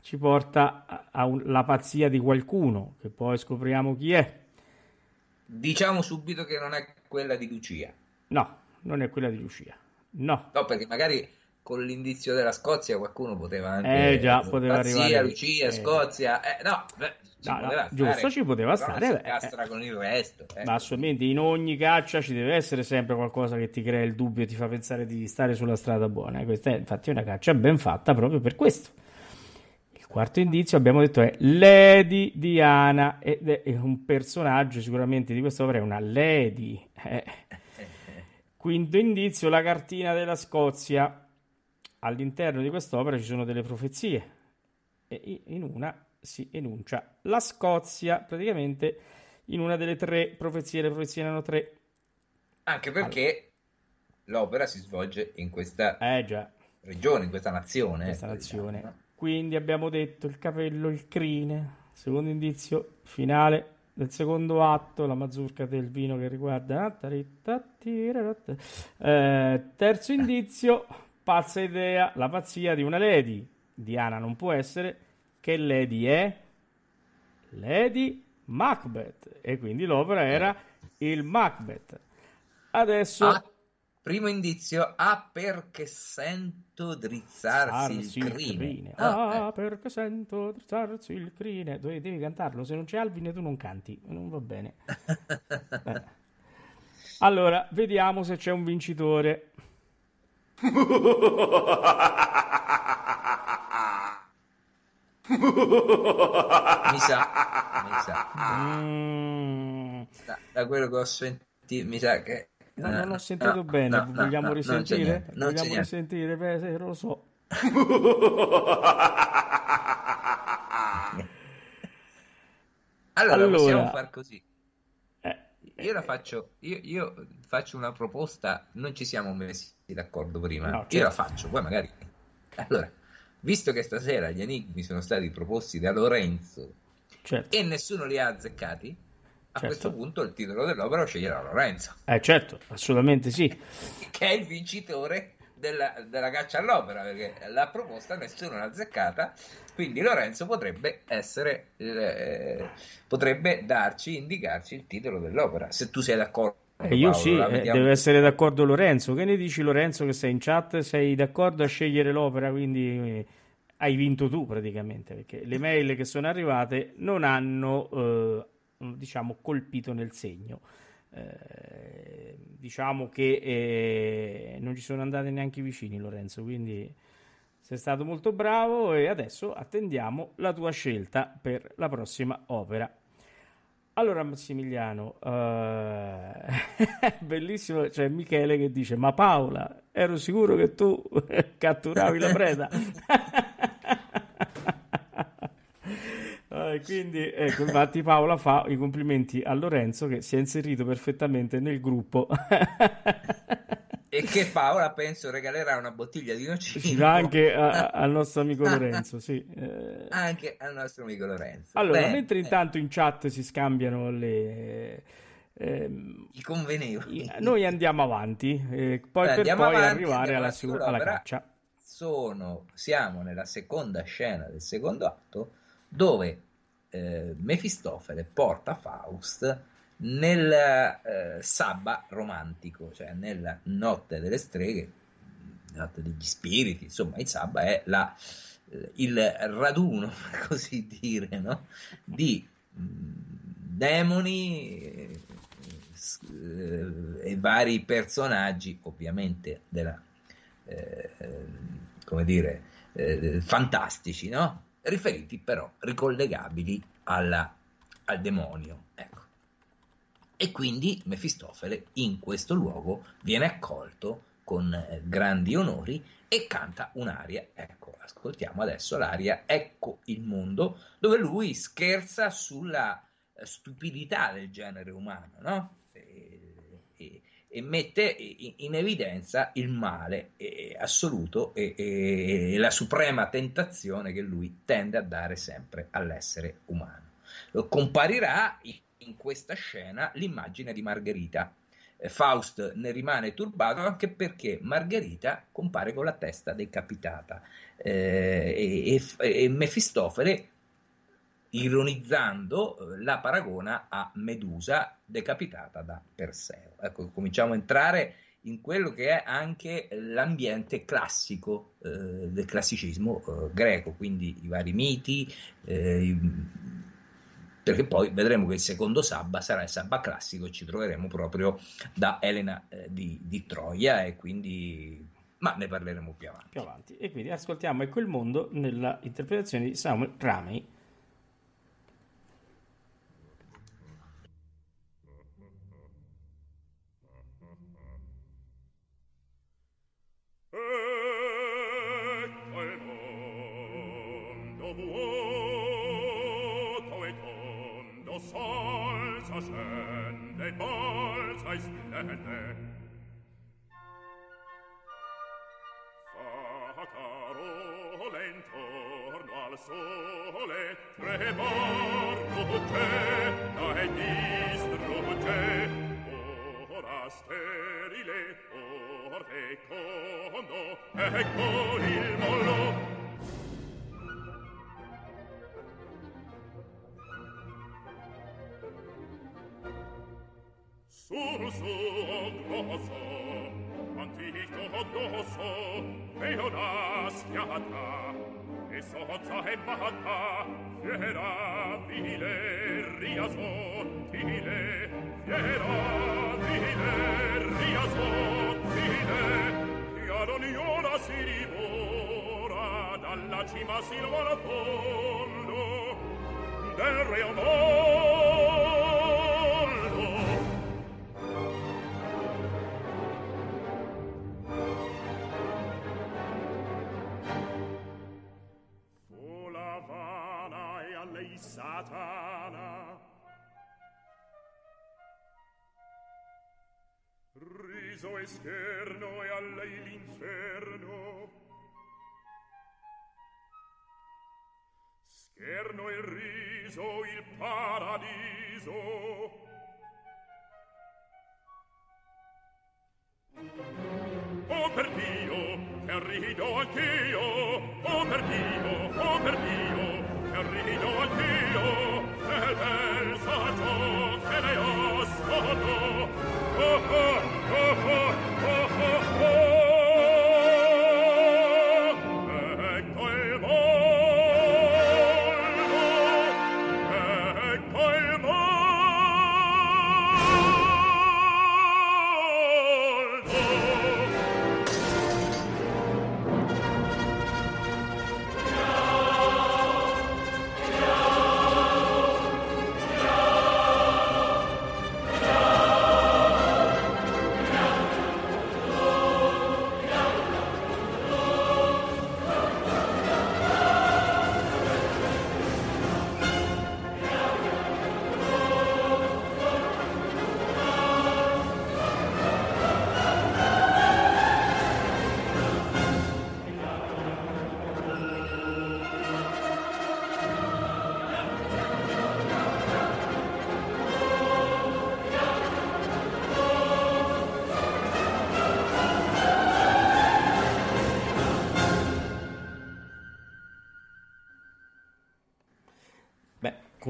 ci porta alla pazzia di qualcuno, che poi scopriamo chi è. Diciamo subito che non è quella di Lucia. No, non è quella di Lucia. No. No, perché magari con l'indizio della Scozia qualcuno poteva anche eh già poteva Pazzia, arrivare Lucia, eh. Scozia eh, no, beh, ci No, no, giusto, ci poteva stare, beh, incastra eh. con il resto eh. Ma assolutamente in ogni caccia ci deve essere sempre qualcosa che ti crea il dubbio e ti fa pensare di stare sulla strada buona. Questa è infatti una caccia ben fatta proprio per questo. Il quarto indizio abbiamo detto è Lady Diana ed è un personaggio sicuramente di quest'opera è una Lady. Eh. Quinto indizio, la cartina della Scozia. All'interno di quest'opera ci sono delle profezie e in una si enuncia la Scozia praticamente in una delle tre profezie, le profezie erano tre. anche perché l'opera si svolge in questa Eh regione in questa nazione questa ecco, nazione. diciamo, no? Quindi abbiamo detto il capello, il crine. Secondo indizio finale del secondo atto, la mazurka del vino che riguarda. Eh, terzo indizio, pazza idea, la pazzia di una lady. Diana non può essere. Che lady è? Lady Macbeth. E quindi l'opera era il Macbeth. Adesso Ah, primo indizio ah perché sento drizzarsi Sarsi il crine, Ah, Ah, perché sento drizzarsi il crine. Devi, devi cantarlo. Se non c'è Alvin, tu non canti. Non va bene. Eh. Allora, vediamo se c'è un vincitore. Eh. mi sa mi sa Mm, da, da quello che ho sentito mi sa che no, non ho no, sentito no, bene. no, Vogliamo risentire? non Vogliamo risentire? Beh, se lo so. allora, Allora. possiamo far così Eh, io la faccio io, io faccio una proposta non ci siamo messi d'accordo prima No, io certo. la faccio poi magari allora visto che stasera gli enigmi sono stati proposti da Lorenzo certo. e nessuno li ha azzeccati a Certo. questo punto il titolo dell'opera lo sceglierà Lorenzo Eh, certo, assolutamente sì. che è il vincitore della, della caccia all'opera perché la proposta nessuno l'ha azzeccata quindi Lorenzo potrebbe essere eh, potrebbe darci indicarci il titolo dell'opera se tu sei d'accordo Eh, io Paolo, sì, eh, deve essere d'accordo Lorenzo. Che ne dici Lorenzo che sei in chat? Sei d'accordo a scegliere l'opera, quindi eh, hai vinto tu praticamente, perché le mail che sono arrivate non hanno, eh, diciamo, colpito nel segno. Eh, diciamo che eh, non ci sono andate neanche vicini Lorenzo, quindi sei stato molto bravo e adesso attendiamo la tua scelta per la prossima opera. Allora Massimiliano, eh, bellissimo, c'è Michele che dice, ma Paola, ero sicuro che tu catturavi la preda. Eh, quindi, ecco, infatti Paola fa i complimenti a Lorenzo che si è inserito perfettamente nel gruppo. E che Paola penso regalerà una bottiglia di nocino. anche a- al nostro amico Lorenzo, sì. Eh, anche al nostro amico Lorenzo. Allora, Bene, mentre eh, intanto in chat si scambiano le... ehm, i convenevoli. noi andiamo avanti, eh, poi Beh, per poi avanti, arrivare alla, con alla caccia. sono, siamo nella seconda scena del secondo atto dove eh, Mefistofele porta Faust nel eh, sabba romantico, cioè nella notte delle streghe, notte degli spiriti, insomma il sabba è la, il raduno, per così dire, no? di mh, demoni eh, s- eh, e vari personaggi, ovviamente della eh, come dire, eh, fantastici, no? Riferiti però ricollegabili alla- al demonio. Ecco. E quindi Mefistofele in questo luogo viene accolto con eh, grandi onori e canta un'aria. Ecco, ascoltiamo adesso l'aria Ecco il mondo, dove lui scherza sulla eh, stupidità del genere umano, no? E- e- e mette in evidenza il male eh, assoluto e, e- la suprema tentazione che lui tende a dare sempre all'essere umano. Comparirà in questa scena l'immagine di Margherita. Eh, Faust ne rimane turbato anche perché Margherita compare con la testa decapitata eh, e, e- e Mefistofele ironizzando eh, la paragona a Medusa decapitata da Perseo. Ecco, cominciamo a entrare in quello che è anche l'ambiente classico eh, del classicismo eh, greco, quindi i vari miti, eh, perché poi vedremo che il secondo sabba sarà il sabba classico e ci troveremo proprio da Elena eh, di, di, Troia e quindi ma ne parleremo più avanti. più avanti. E quindi ascoltiamo Ecco il mondo nella interpretazione di Samuel Ramey Sul suo grosso, antico dosso, veola schiata, e sozza e bata, cima sino alla fondo del reo mondo. Fu la vana e a lei satana Riso esterno e a lei l'inferno Erno il riso, il paradiso. Oh per Dio, che rido anch'io. Oh per Dio, oh per Dio, che rido anch'io. E bel saggio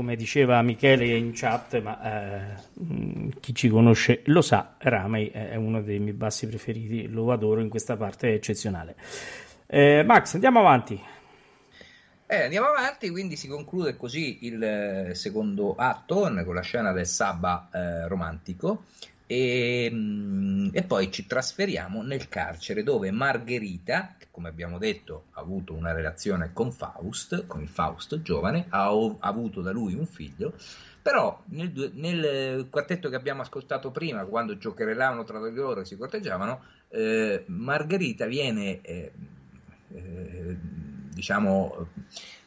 come diceva Michele in chat, ma eh, chi ci conosce lo sa, Ramey è uno dei miei bassi preferiti, lo adoro in questa parte, è eccezionale. Eh, Max, andiamo avanti. Eh, andiamo avanti, quindi si conclude così il eh, secondo atto con la scena del Sabba eh, romantico e, mm, e, poi ci trasferiamo nel carcere dove Margherita, che come abbiamo detto ha avuto una relazione con Faust, con il Faust giovane, ha, ha avuto da lui un figlio, però nel, nel, quartetto che abbiamo ascoltato prima, quando giocherellavano tra di loro e si corteggiavano, eh, Margherita viene, eh, eh, diciamo,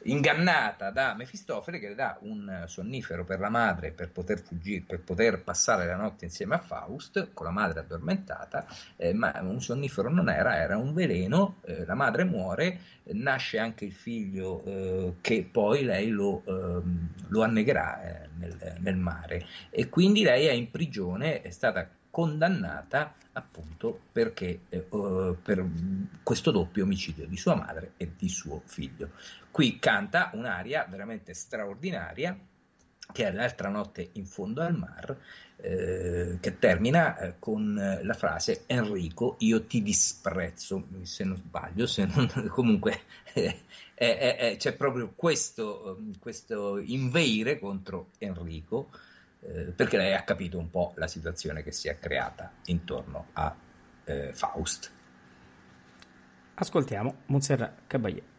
ingannata da Mefistofele che le dà un sonnifero per la madre per poter fuggire, per poter passare la notte insieme a Faust con la madre addormentata, eh, ma un sonnifero non era, era un veleno, eh, la madre muore, nasce anche il figlio eh, che poi lei lo, ehm, lo annegherà eh, nel, nel mare. E quindi lei è in prigione, è stata condannata appunto perché, eh, per questo doppio omicidio di sua madre e di suo figlio. Qui canta un'aria veramente straordinaria che è L'altra notte in fondo al mar, eh, che termina eh, con la frase Enrico, io ti disprezzo, se non sbaglio, se non, comunque eh, c'è proprio questo, questo inveire contro Enrico, eh, perché lei ha capito un po' la situazione che si è creata intorno a eh, Faust. Ascoltiamo Montserrat Caballé.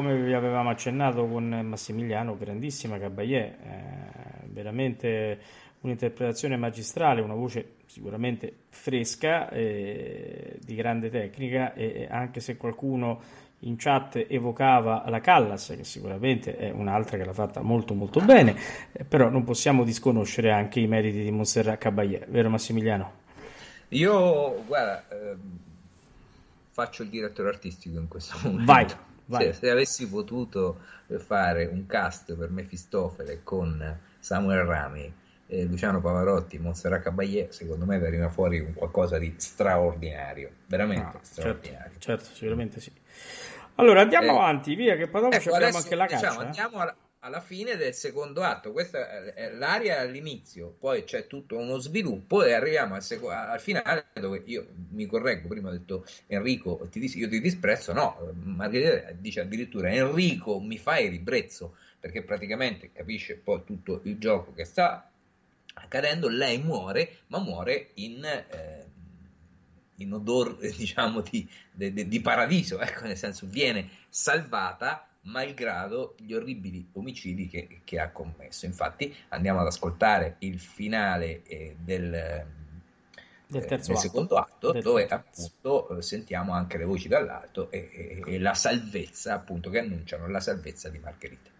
Come vi avevamo accennato con Massimiliano, grandissima Caballé, eh, veramente un'interpretazione magistrale, una voce sicuramente fresca, eh, di grande tecnica e anche se qualcuno in chat evocava la Callas, che sicuramente è un'altra che l'ha fatta molto molto bene, eh, però non possiamo disconoscere anche i meriti di Montserrat Caballé, vero Massimiliano? Io, guarda, ehm, faccio il direttore artistico in questo momento. Vai. Se, se, avessi potuto fare un cast per Mefistofele con Samuel Rami, eh, Luciano Pavarotti, Montserrat Caballé, secondo me veniva fuori un qualcosa di straordinario, veramente no, certo, straordinario. Certo, certo, sicuramente sì. Allora andiamo eh, avanti, via, che poi dopo ecco, abbiamo anche la diciamo, caccia. Andiamo alla, alla, fine del secondo atto, questa è l'aria all'inizio, poi c'è tutto uno sviluppo e arriviamo al, sec- al finale dove io mi correggo, prima ho detto Enrico, ti dis- io ti disprezzo, no, Margherita dice addirittura Enrico mi fai ribrezzo, perché praticamente capisce poi tutto il gioco che sta accadendo, lei muore, ma muore in... Eh, in odor diciamo di, di, di paradiso, ecco, nel senso viene salvata malgrado gli orribili omicidi che, che, ha commesso. Infatti andiamo ad ascoltare il finale eh, del, del, eh, del secondo atto, del dove appunto eh, sentiamo anche le voci dall'alto e, e, e, la salvezza appunto che annunciano la salvezza di Margherita.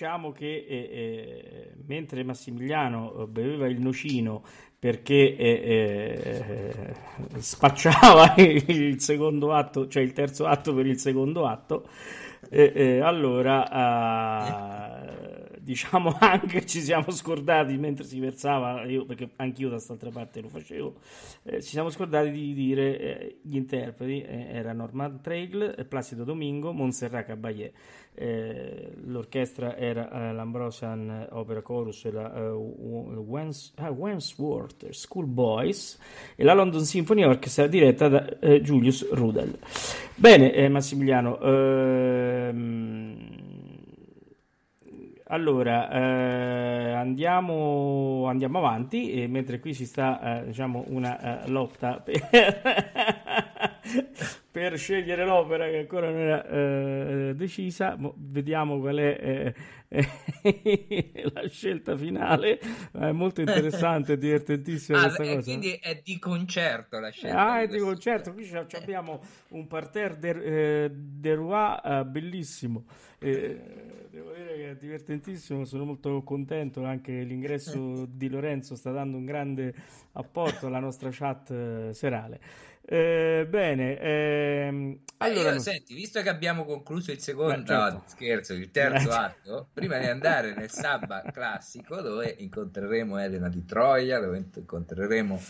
Diciamo che eh, eh, mentre Massimiliano beveva il nocino perché eh, spacciava il secondo atto, cioè il terzo atto per il secondo atto, allora ah, diciamo anche ci siamo scordati mentre si versava, io, perché anch'io da quest'altra parte lo facevo, eh, ci siamo scordati di dire eh, gli interpreti, eh, era Norman Trail, Placido Domingo, Montserrat Caballé. Eh, l'orchestra era uh, l'Ambrosian Opera Chorus la uh, Wens- ah, School Boys e la London Symphony Orchestra diretta da Julius Rudel. Bene, Massimiliano, ehm, allora, eh, andiamo, andiamo, avanti, e mentre qui si sta, eh, diciamo, una uh, lotta per, per, scegliere l'opera che ancora non era uh, decisa, vediamo qual è uh, la scelta finale. È molto interessante, divertentissima ah, questa cosa. Quindi è di concerto la scelta. Ah, è di concerto, qui abbiamo un parterre de, de Roi bellissimo. Eh, devo dire che è divertentissimo, sono molto contento, anche l'ingresso di Lorenzo sta dando un grande apporto alla nostra chat eh, serale. Eh, bene, ehm, allora, io, senti, visto che abbiamo concluso il secondo, certo. no, scherzo, il terzo atto, prima di andare nel Sabba classico dove incontreremo Elena di Troia, dove incontreremo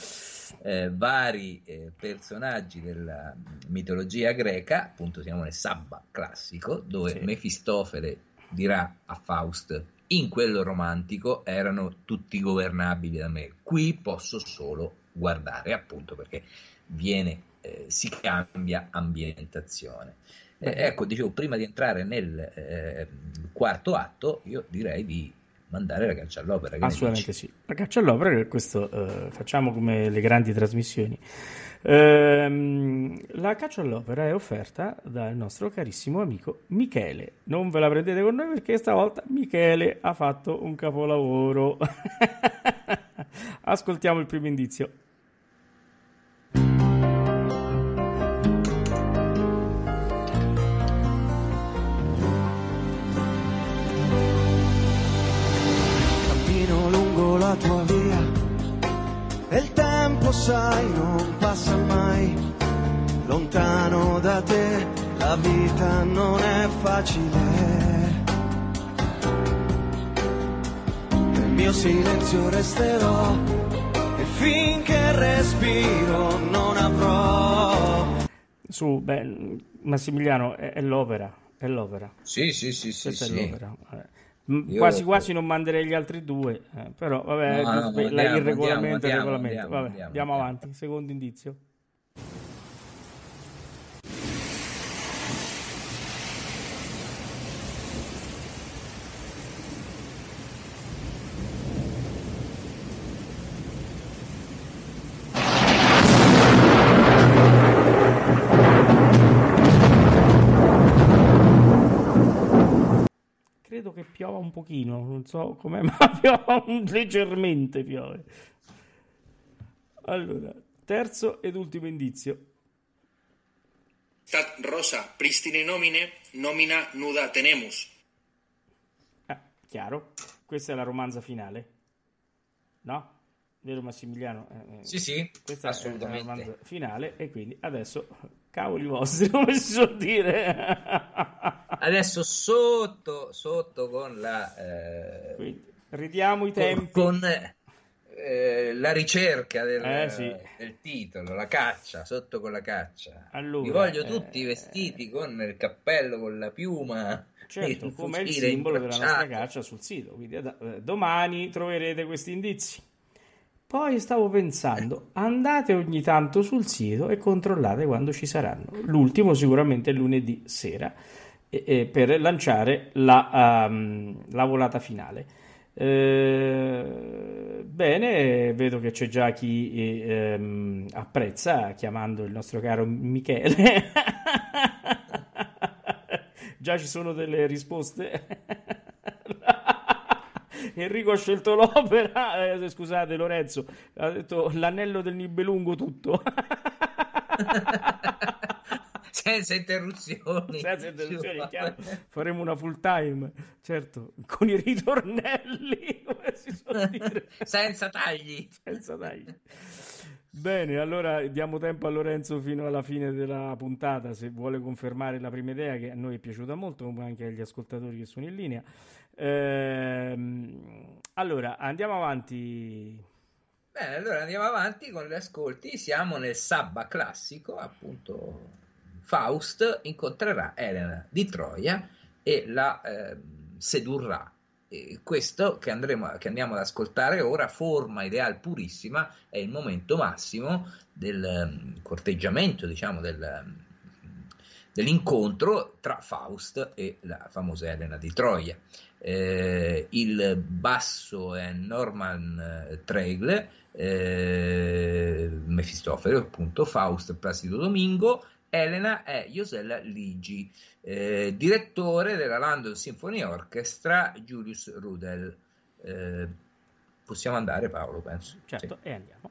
eh, vari eh, personaggi della mitologia greca, appunto siamo nel Sabba classico, dove sì. Mefistofele dirà a Faust in quello romantico erano tutti governabili da me, qui posso solo guardare, appunto perché viene, eh, si cambia ambientazione. Eh, ecco, dicevo, prima di entrare nel eh, quarto atto, io direi di mandare la caccia all'opera. Assolutamente sì, la caccia all'opera, questo eh, facciamo come le grandi trasmissioni. Ehm, la caccia all'opera è offerta dal nostro carissimo amico Michele. Non ve la prendete con noi perché stavolta Michele ha fatto un capolavoro. Ascoltiamo il primo indizio. Tua via. E il tempo sai non passa mai. Lontano da te la vita non è facile. Nel mio silenzio resterò e finché respiro non avrò. Su beh, Massimiliano è, è l'opera è l'opera. Sì sì sì sì, sì. è l'opera. Eh. Io... Quasi quasi non manderei gli altri due, eh, però vabbè, no, no, andiamo, il regolamento, andiamo, regolamento. Andiamo, vabbè, andiamo avanti. Secondo indizio. credo che piova un pochino, non so com'è, ma piove leggermente piove. Allora, terzo ed ultimo indizio. Stat rosa, pristine nomine, nomina nuda tenemus. Ah, chiaro. Questa è la romanza finale. No? Vero Massimiliano? Eh, eh sì, sì, questa assolutamente. è la romanza finale e quindi adesso cavoli vostri, come si suol dire. Adesso sotto, sotto con la... Eh, Quindi, ridiamo i tempi. Con, eh, la ricerca del, eh, sì. del, titolo, la caccia, sotto con la caccia. Allora, Vi voglio tutti eh, vestiti con il cappello, con la piuma. Certo, come il simbolo della nostra caccia sul sito. Quindi eh, domani troverete questi indizi. Poi stavo pensando, andate ogni tanto sul sito e controllate quando ci saranno. L'ultimo sicuramente è lunedì sera eh, eh, per lanciare la, um, la volata finale. Eh, bene, vedo che c'è già chi ehm, apprezza chiamando il nostro caro Michele. già ci sono delle risposte. Enrico ha scelto l'opera, eh, scusate Lorenzo, ha detto l'anello del Nibelungo tutto. senza interruzioni. Senza interruzioni, chiaro. Faremo una full time, certo, con i ritornelli, come si suol dire. senza tagli. Senza tagli. Bene, allora diamo tempo a Lorenzo fino alla fine della puntata se vuole confermare la prima idea che a noi è piaciuta molto, come anche agli ascoltatori che sono in linea. Ehm, allora, andiamo avanti. Bene, allora andiamo avanti con gli ascolti. Siamo nel sabba classico, appunto. Faust incontrerà Elena di Troia e la eh, sedurrà questo che, andremo, che andiamo ad ascoltare ora, forma ideal purissima, è il momento massimo del um, corteggiamento, diciamo, del, um, dell'incontro tra Faust e la famosa Elena di Troia. Eh, il basso è Norman eh, Tregle, eh, Mefistofele, appunto, Faust Placido Domingo, Elena è Josella Ligi, eh, direttore della London Symphony Orchestra Julius Rudel. Eh, possiamo andare Paolo, penso. Certo, sì. e andiamo.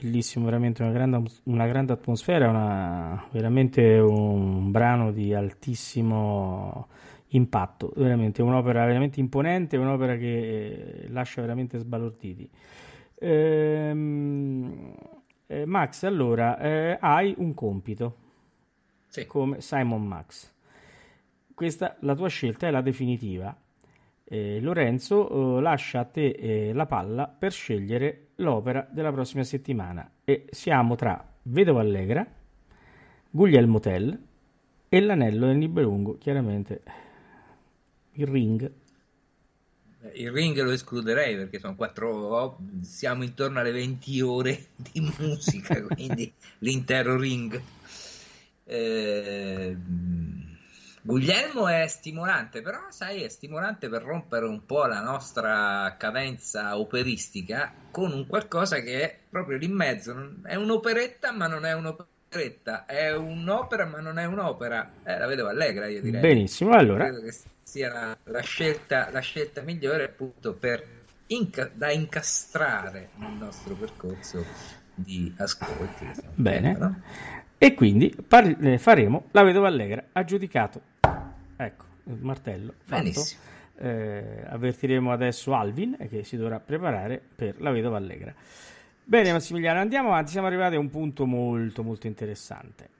Bellissimo, veramente una grande, una grande atmosfera, una, veramente un brano di altissimo impatto, veramente un'opera veramente imponente, un'opera che eh, lascia veramente sbalorditi. Ehm, eh, Max, allora eh, hai un compito Sì. come Simon Max. Questa, la tua scelta è la definitiva. Eh, Lorenzo eh, lascia a te eh, la palla per scegliere l'opera della prossima settimana e siamo tra Vedova Allegra, Guglielmo Tell e l'anello del Nibelungo, chiaramente il ring. Il ring lo escluderei perché sono quattro, siamo intorno alle 20 ore di musica, quindi l'intero ring. Eh, Guglielmo è stimolante, però sai, è stimolante per rompere un po' la nostra cadenza operistica con un qualcosa che è proprio lì in mezzo. È un'operetta, ma non è un'operetta, è un'opera, ma non è un'opera. Eh, la vedo allegra, io direi. Benissimo, allora. Credo che sia la, la scelta, la scelta migliore appunto per inca- da incastrare nel nostro percorso di ascolti. Bene. No? E quindi par- eh, faremo la vedova allegra ha giudicato. Ecco, il martello fatto. Benissimo. Eh, avvertiremo adesso Alvin eh, che si dovrà preparare per la vedova allegra. Bene Massimiliano, andiamo avanti, siamo arrivati a un punto molto molto interessante.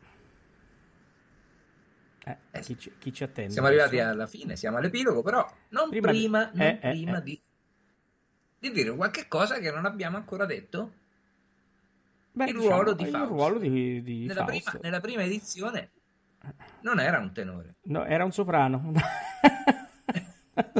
Eh, Eh, chi, ci, chi ci attende? Siamo arrivati adesso? alla fine, siamo all'epilogo, però non Prima prima, di- non eh, eh, prima eh. Di, di dire qualche cosa che non abbiamo ancora detto. Beh, il diciamo, ruolo di il Fausto. ruolo di, di Nella Fausto. prima, nella prima edizione non era un tenore. No, era un soprano.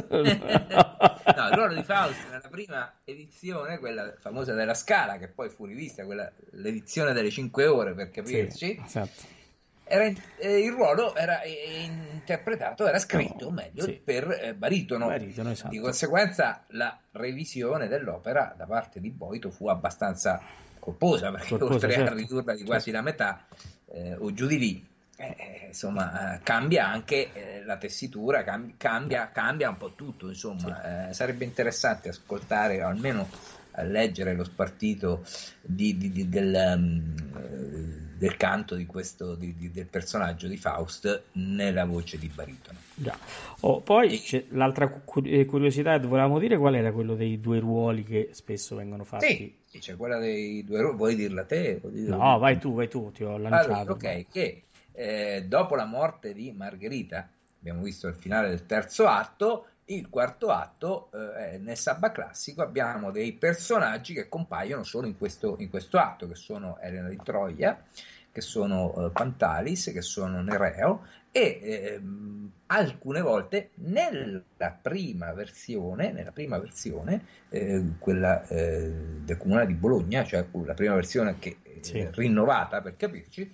no, il ruolo di Fausto nella prima edizione, quella famosa della Scala, che poi fu rivista, quella, l'edizione delle 5 ore per capirci, Sì, esatto. era, eh, il ruolo era eh, interpretato, era scritto No, meglio sì. per eh, baritono. Baritono, esatto. Di conseguenza la revisione dell'opera da parte di Boito fu abbastanza corposa, perché Corposa, oltre certo, a ridurla di quasi la metà eh, o giù di lì, eh, insomma, eh, cambia anche eh, la tessitura, cam- cambia, cambia un po' tutto, insomma, Eh, sarebbe interessante ascoltare o almeno a leggere lo spartito di- di- di- del, um, eh, del canto di questo, del personaggio di Faust nella voce di baritono. Già. Oh, poi c'è l'altra cu- eh, curiosità, volevamo dire qual era quello dei due ruoli che spesso vengono fatti. Sì, sì, c'è quella dei due ru- vuoi dirla te? Dirla No, vai tu, vai tu, ti ho lanciato. Allora, ok, che eh, dopo la morte di Margherita, abbiamo visto il finale del terzo atto, il quarto atto, eh, nel sabba classico, abbiamo dei personaggi che compaiono solo in questo, in questo atto, che sono Elena di Troia, che sono eh, Pantalis, che sono Nereo, e ehm, alcune volte nella prima versione, nella prima versione eh, quella eh, del comune di Bologna, cioè la prima versione che eh, Sì. rinnovata per capirci,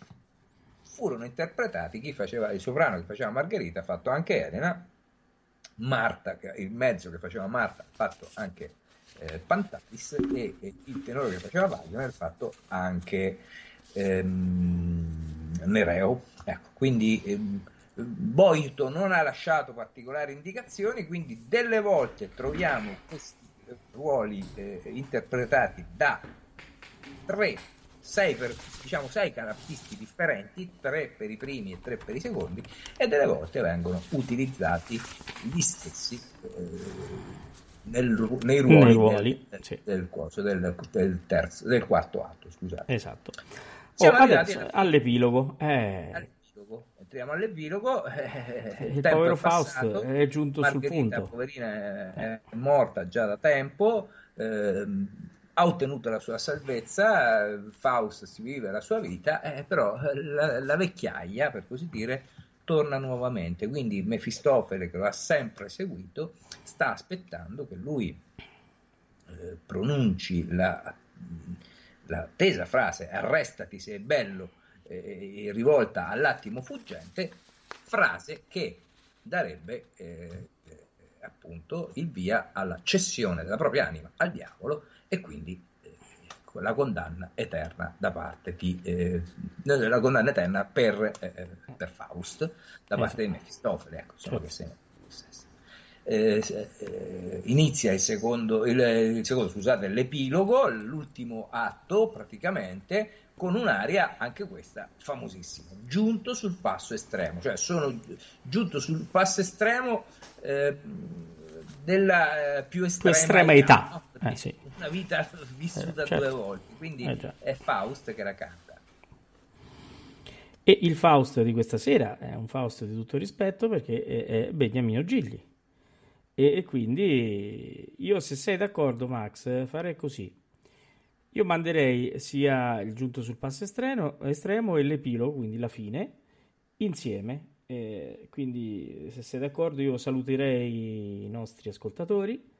furono interpretati chi faceva il soprano che faceva Margherita, fatto anche Elena, Marta, il mezzo che faceva Marta, fatto anche eh, Pantalis e, e il tenore che faceva Wagner fatto anche ehm, Nereo. Ecco, quindi ehm, Boito non ha lasciato particolari indicazioni, quindi delle volte troviamo questi ruoli eh, interpretati da tre, sei, per, diciamo sei artisti differenti, tre per i primi e tre per i secondi, e delle volte vengono utilizzati gli stessi eh, nel- nei ruoli, Nei ruoli, del, sì. del del- del terzo, del quarto atto, scusate. Esatto. Oh, adesso all'epilogo. Eh, All'epilogo. Entriamo all'epilogo. eh, Il tempo povero è passato, Faust è giunto sul Margherita, punto. poverina, è, è morta già da tempo. ehm, ha ottenuto la sua salvezza, Faust si vive la sua vita, eh, però la, la vecchiaia, per così dire, torna nuovamente. Quindi Mefistofele, che lo ha sempre seguito, sta aspettando che lui eh, pronunci la, la tesa frase arrestati se è bello, eh, rivolta all'attimo fuggente, frase che darebbe eh, eh, appunto il via alla cessione della propria anima al diavolo e quindi eh, la condanna eterna da parte di eh, la condanna eterna per, eh, per Faust da parte di Mefistofele ecco, insomma, Certo. che se- eh, eh, inizia il secondo, il, il secondo, scusate, l'epilogo, l'ultimo atto praticamente, con un'aria, anche questa, famosissima, giunto sul passo estremo, cioè sono giunto sul passo estremo eh, della eh, più estrema, più estrema età. Eh, sì. Una vita vissuta eh, certo. due volte, quindi eh, è Faust che la canta. E il Faust di questa sera è un Faust di tutto rispetto perché è, è Beniamino Gigli. E, e, quindi io, se sei d'accordo, Max, farei così. Io manderei sia il giunto sul passo estremo, estremo e l'epilogo, quindi la fine, insieme. Eh, quindi, se sei d'accordo, io saluterei i nostri ascoltatori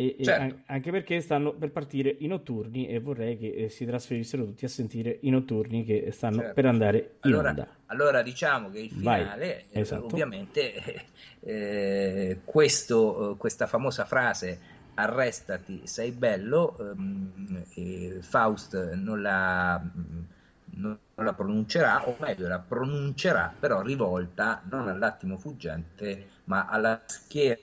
e, certo. e anche perché stanno per partire i notturni e vorrei che eh, si trasferissero tutti a sentire i notturni che stanno certo. per andare in allora, onda. Allora diciamo che il finale, eh, esatto. ovviamente, eh, questo, questa famosa frase arrestati, sei bello, ehm, Faust non la, non la pronuncerà, o meglio la pronuncerà, però rivolta non all'attimo fuggente, ma alla schiera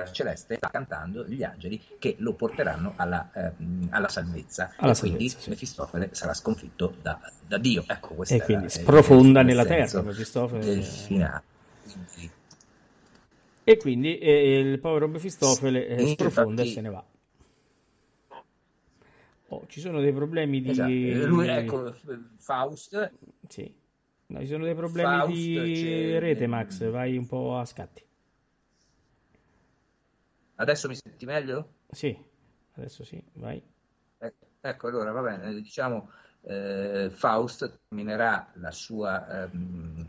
eh, celeste sta cantando gli angeli che lo porteranno alla, eh, alla salvezza. Alla e salvezza, quindi sì. Mefistofele sarà sconfitto da, da Dio. Ecco, e quindi sprofonda nella terra Mefistofele. del finale. E quindi eh, il povero Mefistofele eh, sprofonda e se ne va. Oh, ci sono dei problemi di esatto. Lui, ecco, Faust. Sì. no, ci sono dei problemi Faust, di rete Max vai un po' a scatti Adesso mi senti meglio? Sì, adesso sì, vai. Eh, ecco, allora va bene, diciamo eh, Faust terminerà la sua, ehm,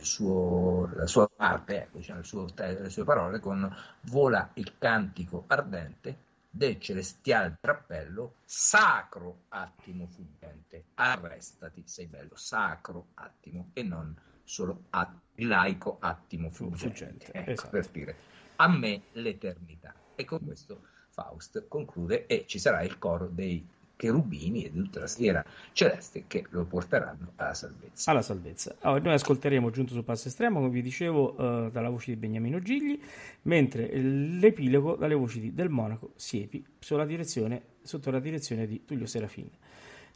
suo, la sua parte, ecco, diciamo, suo, le sue parole con vola il cantico ardente del celestial trappello, sacro attimo fuggente, arrestati, sei bello, sacro attimo e non solo att- laico attimo fuggente, ecco, esatto. per dire a me l'eternità. E con questo Faust conclude e ci sarà il coro dei cherubini e di tutta la schiera celeste che lo porteranno alla salvezza. Alla salvezza. Allora, noi ascolteremo giunto sul passo estremo, come vi dicevo, uh, dalla voce di Beniamino Gigli, mentre l'epilogo dalle voci di Del Monaco Siepi sotto la direzione di Tullio Serafini.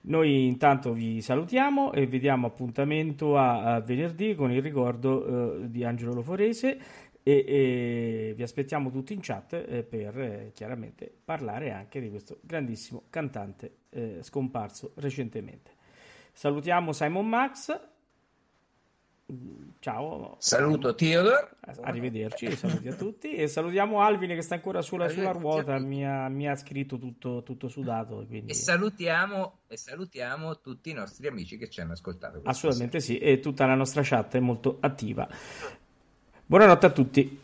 Noi intanto vi salutiamo e vediamo appuntamento a, a venerdì con il ricordo uh, di Angelo Loforese e, e vi aspettiamo tutti in chat eh, per eh, chiaramente parlare anche di questo grandissimo cantante eh, scomparso recentemente. Salutiamo Simon Max. Ciao. Saluto Theodore. Arrivederci, saluti a tutti. E salutiamo Alvin che sta ancora sulla, sulla ruota, mi ha, mi ha, scritto tutto, tutto sudato. Quindi... E, salutiamo, e salutiamo tutti i nostri amici che ci hanno ascoltato. Assolutamente sera. sì, e tutta la nostra chat è molto attiva. Buonanotte a tutti.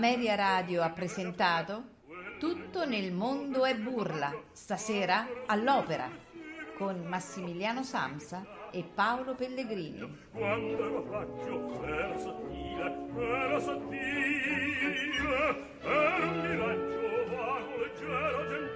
Ameria Radio ha presentato Tutto nel mondo è burla, stasera all'opera, con Massimiliano Samsa e Paolo Pellegrini. Quando era un miraggio vago, leggero, gentile.